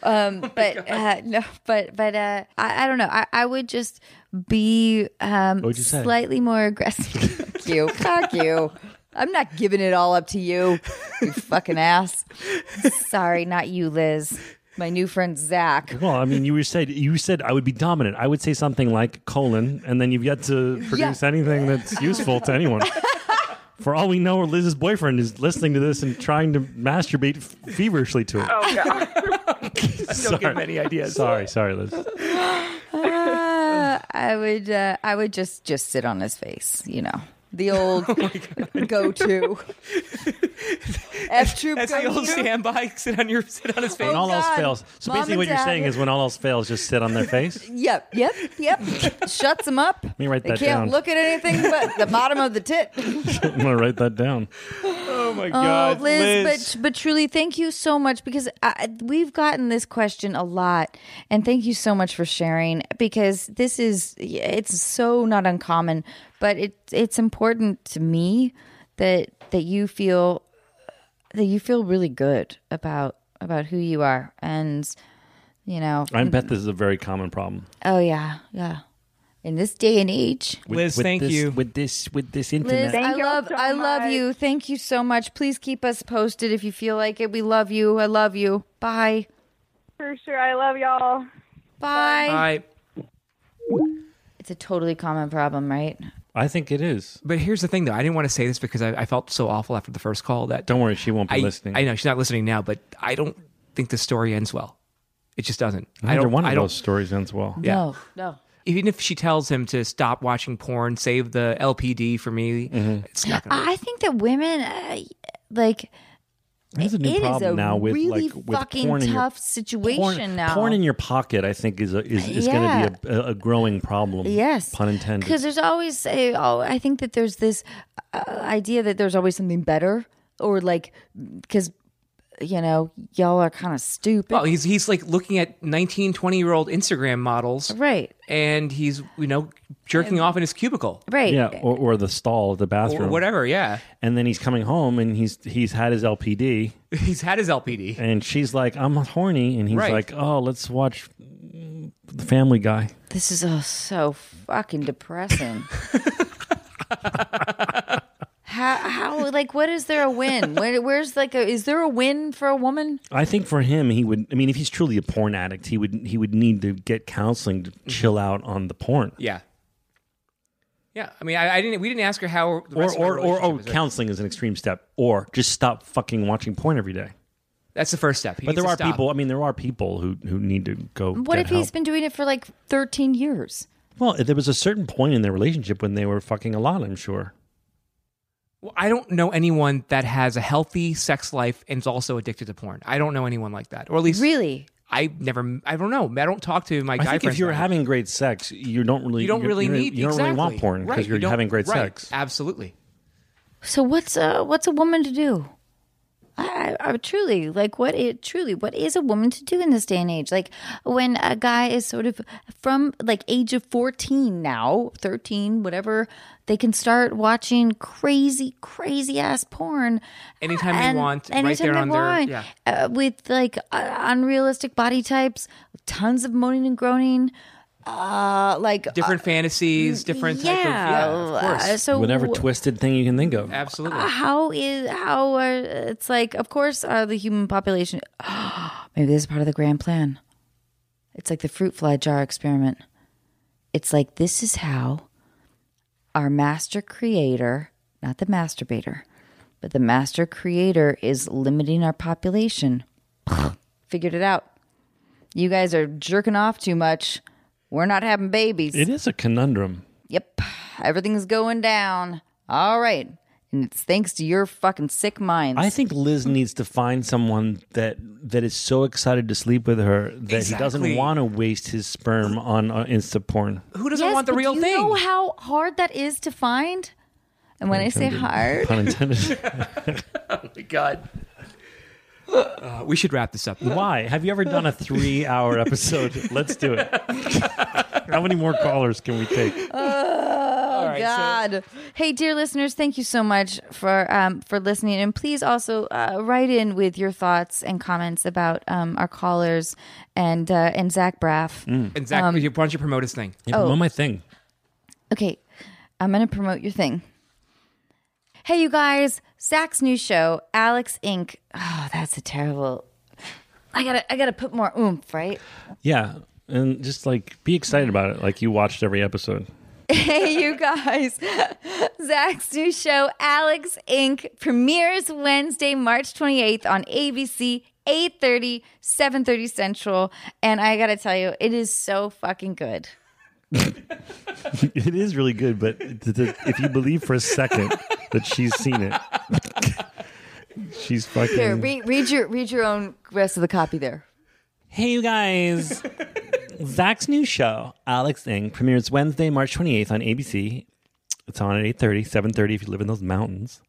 Um, (laughs) but uh, no, but but uh, I, I don't know. I, I would just be um,
What'd you say?
slightly more aggressive. (laughs) Fuck you, fuck you. I'm not giving it all up to you, you (laughs) fucking ass. Sorry, not you, Liz. My new friend Zach.
Well, I mean, you were said you said I would be dominant. I would say something like colon, and then you've yet to produce anything that's useful to anyone. For all we know, Liz's boyfriend is listening to this and trying to masturbate f- feverishly to it.
Oh god. (laughs) (laughs)
Don't give him any ideas.
Sorry, sorry, Liz.
Uh, I would uh, I would just just sit on his face, you know. The old (laughs) oh go to. (laughs) F troop
That's
go
the old
to.
standby. Sit on your sit on his oh, face.
When all else
God.
fails. So
Mom
basically,
and
what you're
Dad-
saying is when all else fails, just sit on their face. (laughs)
Yep, yep, yep. Shuts them up.
me write
they
that
can't
down.
look at anything but the bottom of the tit.
I'm gonna write that down.
Oh my
Oh, Liz, but but truly, thank you so much because I, we've gotten this question a lot, and thank you so much for sharing because this is it's so not uncommon, but it it's important to me that that you feel that you feel really good about about who you are, and you know,
I bet this is a very common problem.
oh yeah, yeah. In this day and age,
Liz, thank
this,
you.
with this with this
Liz,
internet.
Thank
I love
so
I love
much.
you. Thank you so much. Please keep us posted if you feel like it. We love you. I love you. Bye.
For sure. I love y'all.
Bye.
Bye.
It's a totally common problem, right?
I think it is.
But here's the thing, though. I didn't want to say this because I, I felt so awful after the first call that
Don't worry, she won't be
I,
listening.
I know she's not listening now, but I don't think the story ends well. It just doesn't. I
Neither
don't.
one of
I don't.
those stories ends well.
Yeah.
No, no.
Even if she tells him to stop watching porn, save the LPD for me,
Mm-hmm.
it's not going to.
I think that women, uh, like,
There's a new
it is
problem
a
now with
really
like with
fucking
porn in your-
tough situation
porn,
now.
Porn in your pocket, I think, is a, is, is
Yeah.
going to be a, a growing problem.
Yes.
pun intended.
Because there's always, a, oh, I think that there's this uh, idea that there's always something better, or like, because you know, y'all are kind of stupid,
well, he's he's like looking at 19, 20 year old Instagram models,
right?
and he's you know jerking off in his cubicle
Right.
yeah, or, or the stall, the bathroom,
or whatever. Yeah,
And then he's coming home and he's he's had his LPD, (laughs)
he's had his LPD.
and she's like, "I'm horny," and he's
Right.
like, "Oh, let's watch the Family Guy."
This is oh, so fucking depressing. (laughs) how how like what is there a win? Where, where's like a is there a win for a woman?
I think for him, he would. I mean, if he's truly a porn addict, he would he would need to get counseling to
Mm-hmm.
chill out on the porn.
Yeah, yeah. I mean, I, I didn't. We didn't ask her how. The
Or
rest of
or, or, or
relationship is.
counseling is an extreme step. Or just stop fucking watching porn every day.
That's the first step. He
But there are
stop.
people. I mean, there are people who who need to go.
What
get
if he's
help.
been doing it for like 13 years?
Well, there was a certain point in their relationship when they were fucking a lot. I'm sure.
Well, I don't know anyone that has a healthy sex life and is also addicted to porn. I don't know anyone like that, or at least
Really?
I never. I don't know. I don't talk to my
I
guy
think if you're
about it.
having great sex, you don't really
you don't really need.
you don't
exactly.
really want porn because
you
you're
don't-
having great
right.
sex.
Absolutely.
So what's uh what's a woman to do? I, I, truly like what it truly what is a woman to do in this day and age? Like when a guy is sort of from like age of fourteen now, thirteen, whatever, they can start watching crazy, crazy ass porn
Anytime
and
they want, right there
they
on their
want,
yeah.
uh, with like uh, unrealistic body types, tons of moaning and groaning, uh, like
Different fantasies, different type of yeah. Of course.
uh, so
Whatever twisted thing you can think of.
Absolutely.
how is how are it's like of course uh, the human population (gasps) maybe this is part of the grand plan it's like the fruit fly jar experiment it's like this is how our master creator not the masturbator but the master creator is limiting our population (sighs) figured it out you guys are jerking off too much we're not having babies
It is a conundrum.
Yep. Everything's going down. All right. And it's thanks to your fucking sick minds.
I think Liz needs to find someone that that is so excited to sleep with her that he
Exactly.
doesn't want to waste his sperm on uh, Insta porn.
Who doesn't
Yes,
want the
but
real
do you
thing?
know how hard that is to find? And when I say hard,
Pun intended. (laughs) (laughs)
oh my god. Uh, we should wrap this up.
Why? Have you ever done a three-hour episode? Let's do it. (laughs) How many more callers can we take?
oh
right, so-
God! hey, dear listeners, thank you so much for um, for listening, and please also uh, write in with your thoughts and comments about um, our callers and uh, and Zach Braff.
And Zach, why don't you promote his thing?
Yeah,
Oh.
promote my thing.
Okay, I'm going to promote your thing. Hey, you guys, Zach's new show, Alex Inc. Oh, that's a terrible. I gotta, I gotta put more oomph, right?
Yeah, and just like be excited about it, like you watched every episode. (laughs)
hey, you guys, (laughs) Zach's new show, Alex Inc. premieres Wednesday, March 28th on ABC. 8:30, 7:30 Central, and I got to tell you, it is so fucking good. (laughs)
It is really good, but th- th- if you believe for a second that she's seen it, she's fucking.
Here, read, read your read your own rest of the copy there.
Hey, you guys. Zach's new show, Alex Inc., premieres Wednesday, March 28th on ABC. It's on at 8.30, 7.30 if you live in those mountains.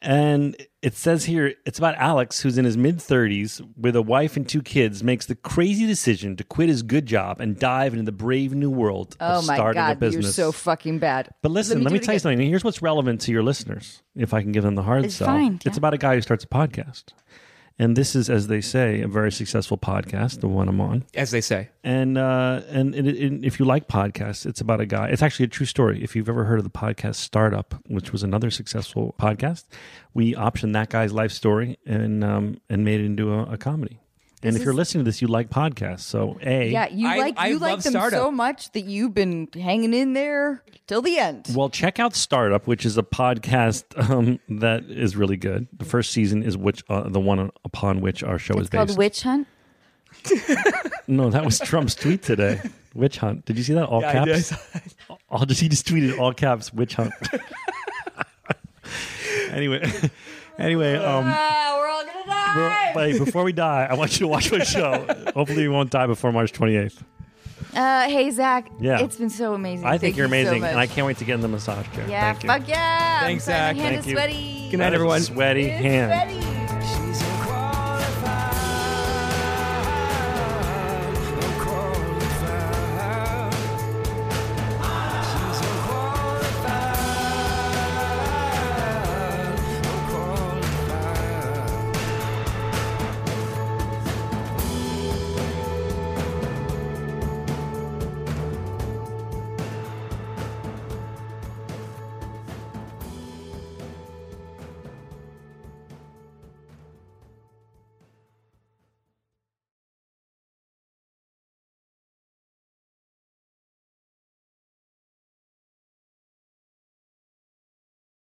And it says here it's about Alex, who's in his mid 30s with a wife and two kids, makes the crazy decision to quit his good job and dive into the brave new world
Oh
of
my
starting a
god, you're so fucking bad.
but listen, let me,
do it
tell you something. Here's what's relevant to your listeners, if I can give them the hard
It's
sell.
fine,
It's about a guy who starts a podcast. And this is, as they say, a very successful podcast, the one I'm on.
As they say.
And uh, and it, it, if you like podcasts, it's about a guy. It's actually a true story. If you've ever heard of the podcast Startup, which was another successful podcast, we optioned that guy's life story and um, and made it into a, a comedy. And
This
if you're
is-
listening to this, you like podcasts. So a
Yeah, you
I-
like
I
you like them
Startup.
so much that you've been hanging in there till the end.
Well, check out Startup, which is a podcast um, that is really good. The first season is which uh, the one upon which our show is
based. Called
based.
Witch Hunt. (laughs)
no, that was Trump's tweet today. Witch hunt. Did you see that? All
Yeah, I did.
caps. All just (laughs) he just tweeted all caps. Witch hunt. (laughs) anyway, anyway, um,
Ah, we're all gonna die.
bro- wait, before we die, I want you to watch my show. (laughs) Hopefully, you won't die before March 28th.
Uh, hey Zach.
Yeah.
it's been so amazing.
I think
Thank
you're
you so
amazing,
much.
and I can't wait to get in the massage chair.
Yeah,
Thank you.
fuck yeah.
Thanks,
I'm
Zach.
My hand
Thank
is
you.
sweaty.
Good night,
That is a
everyone.
Sweaty
It's
hand.
sweaty.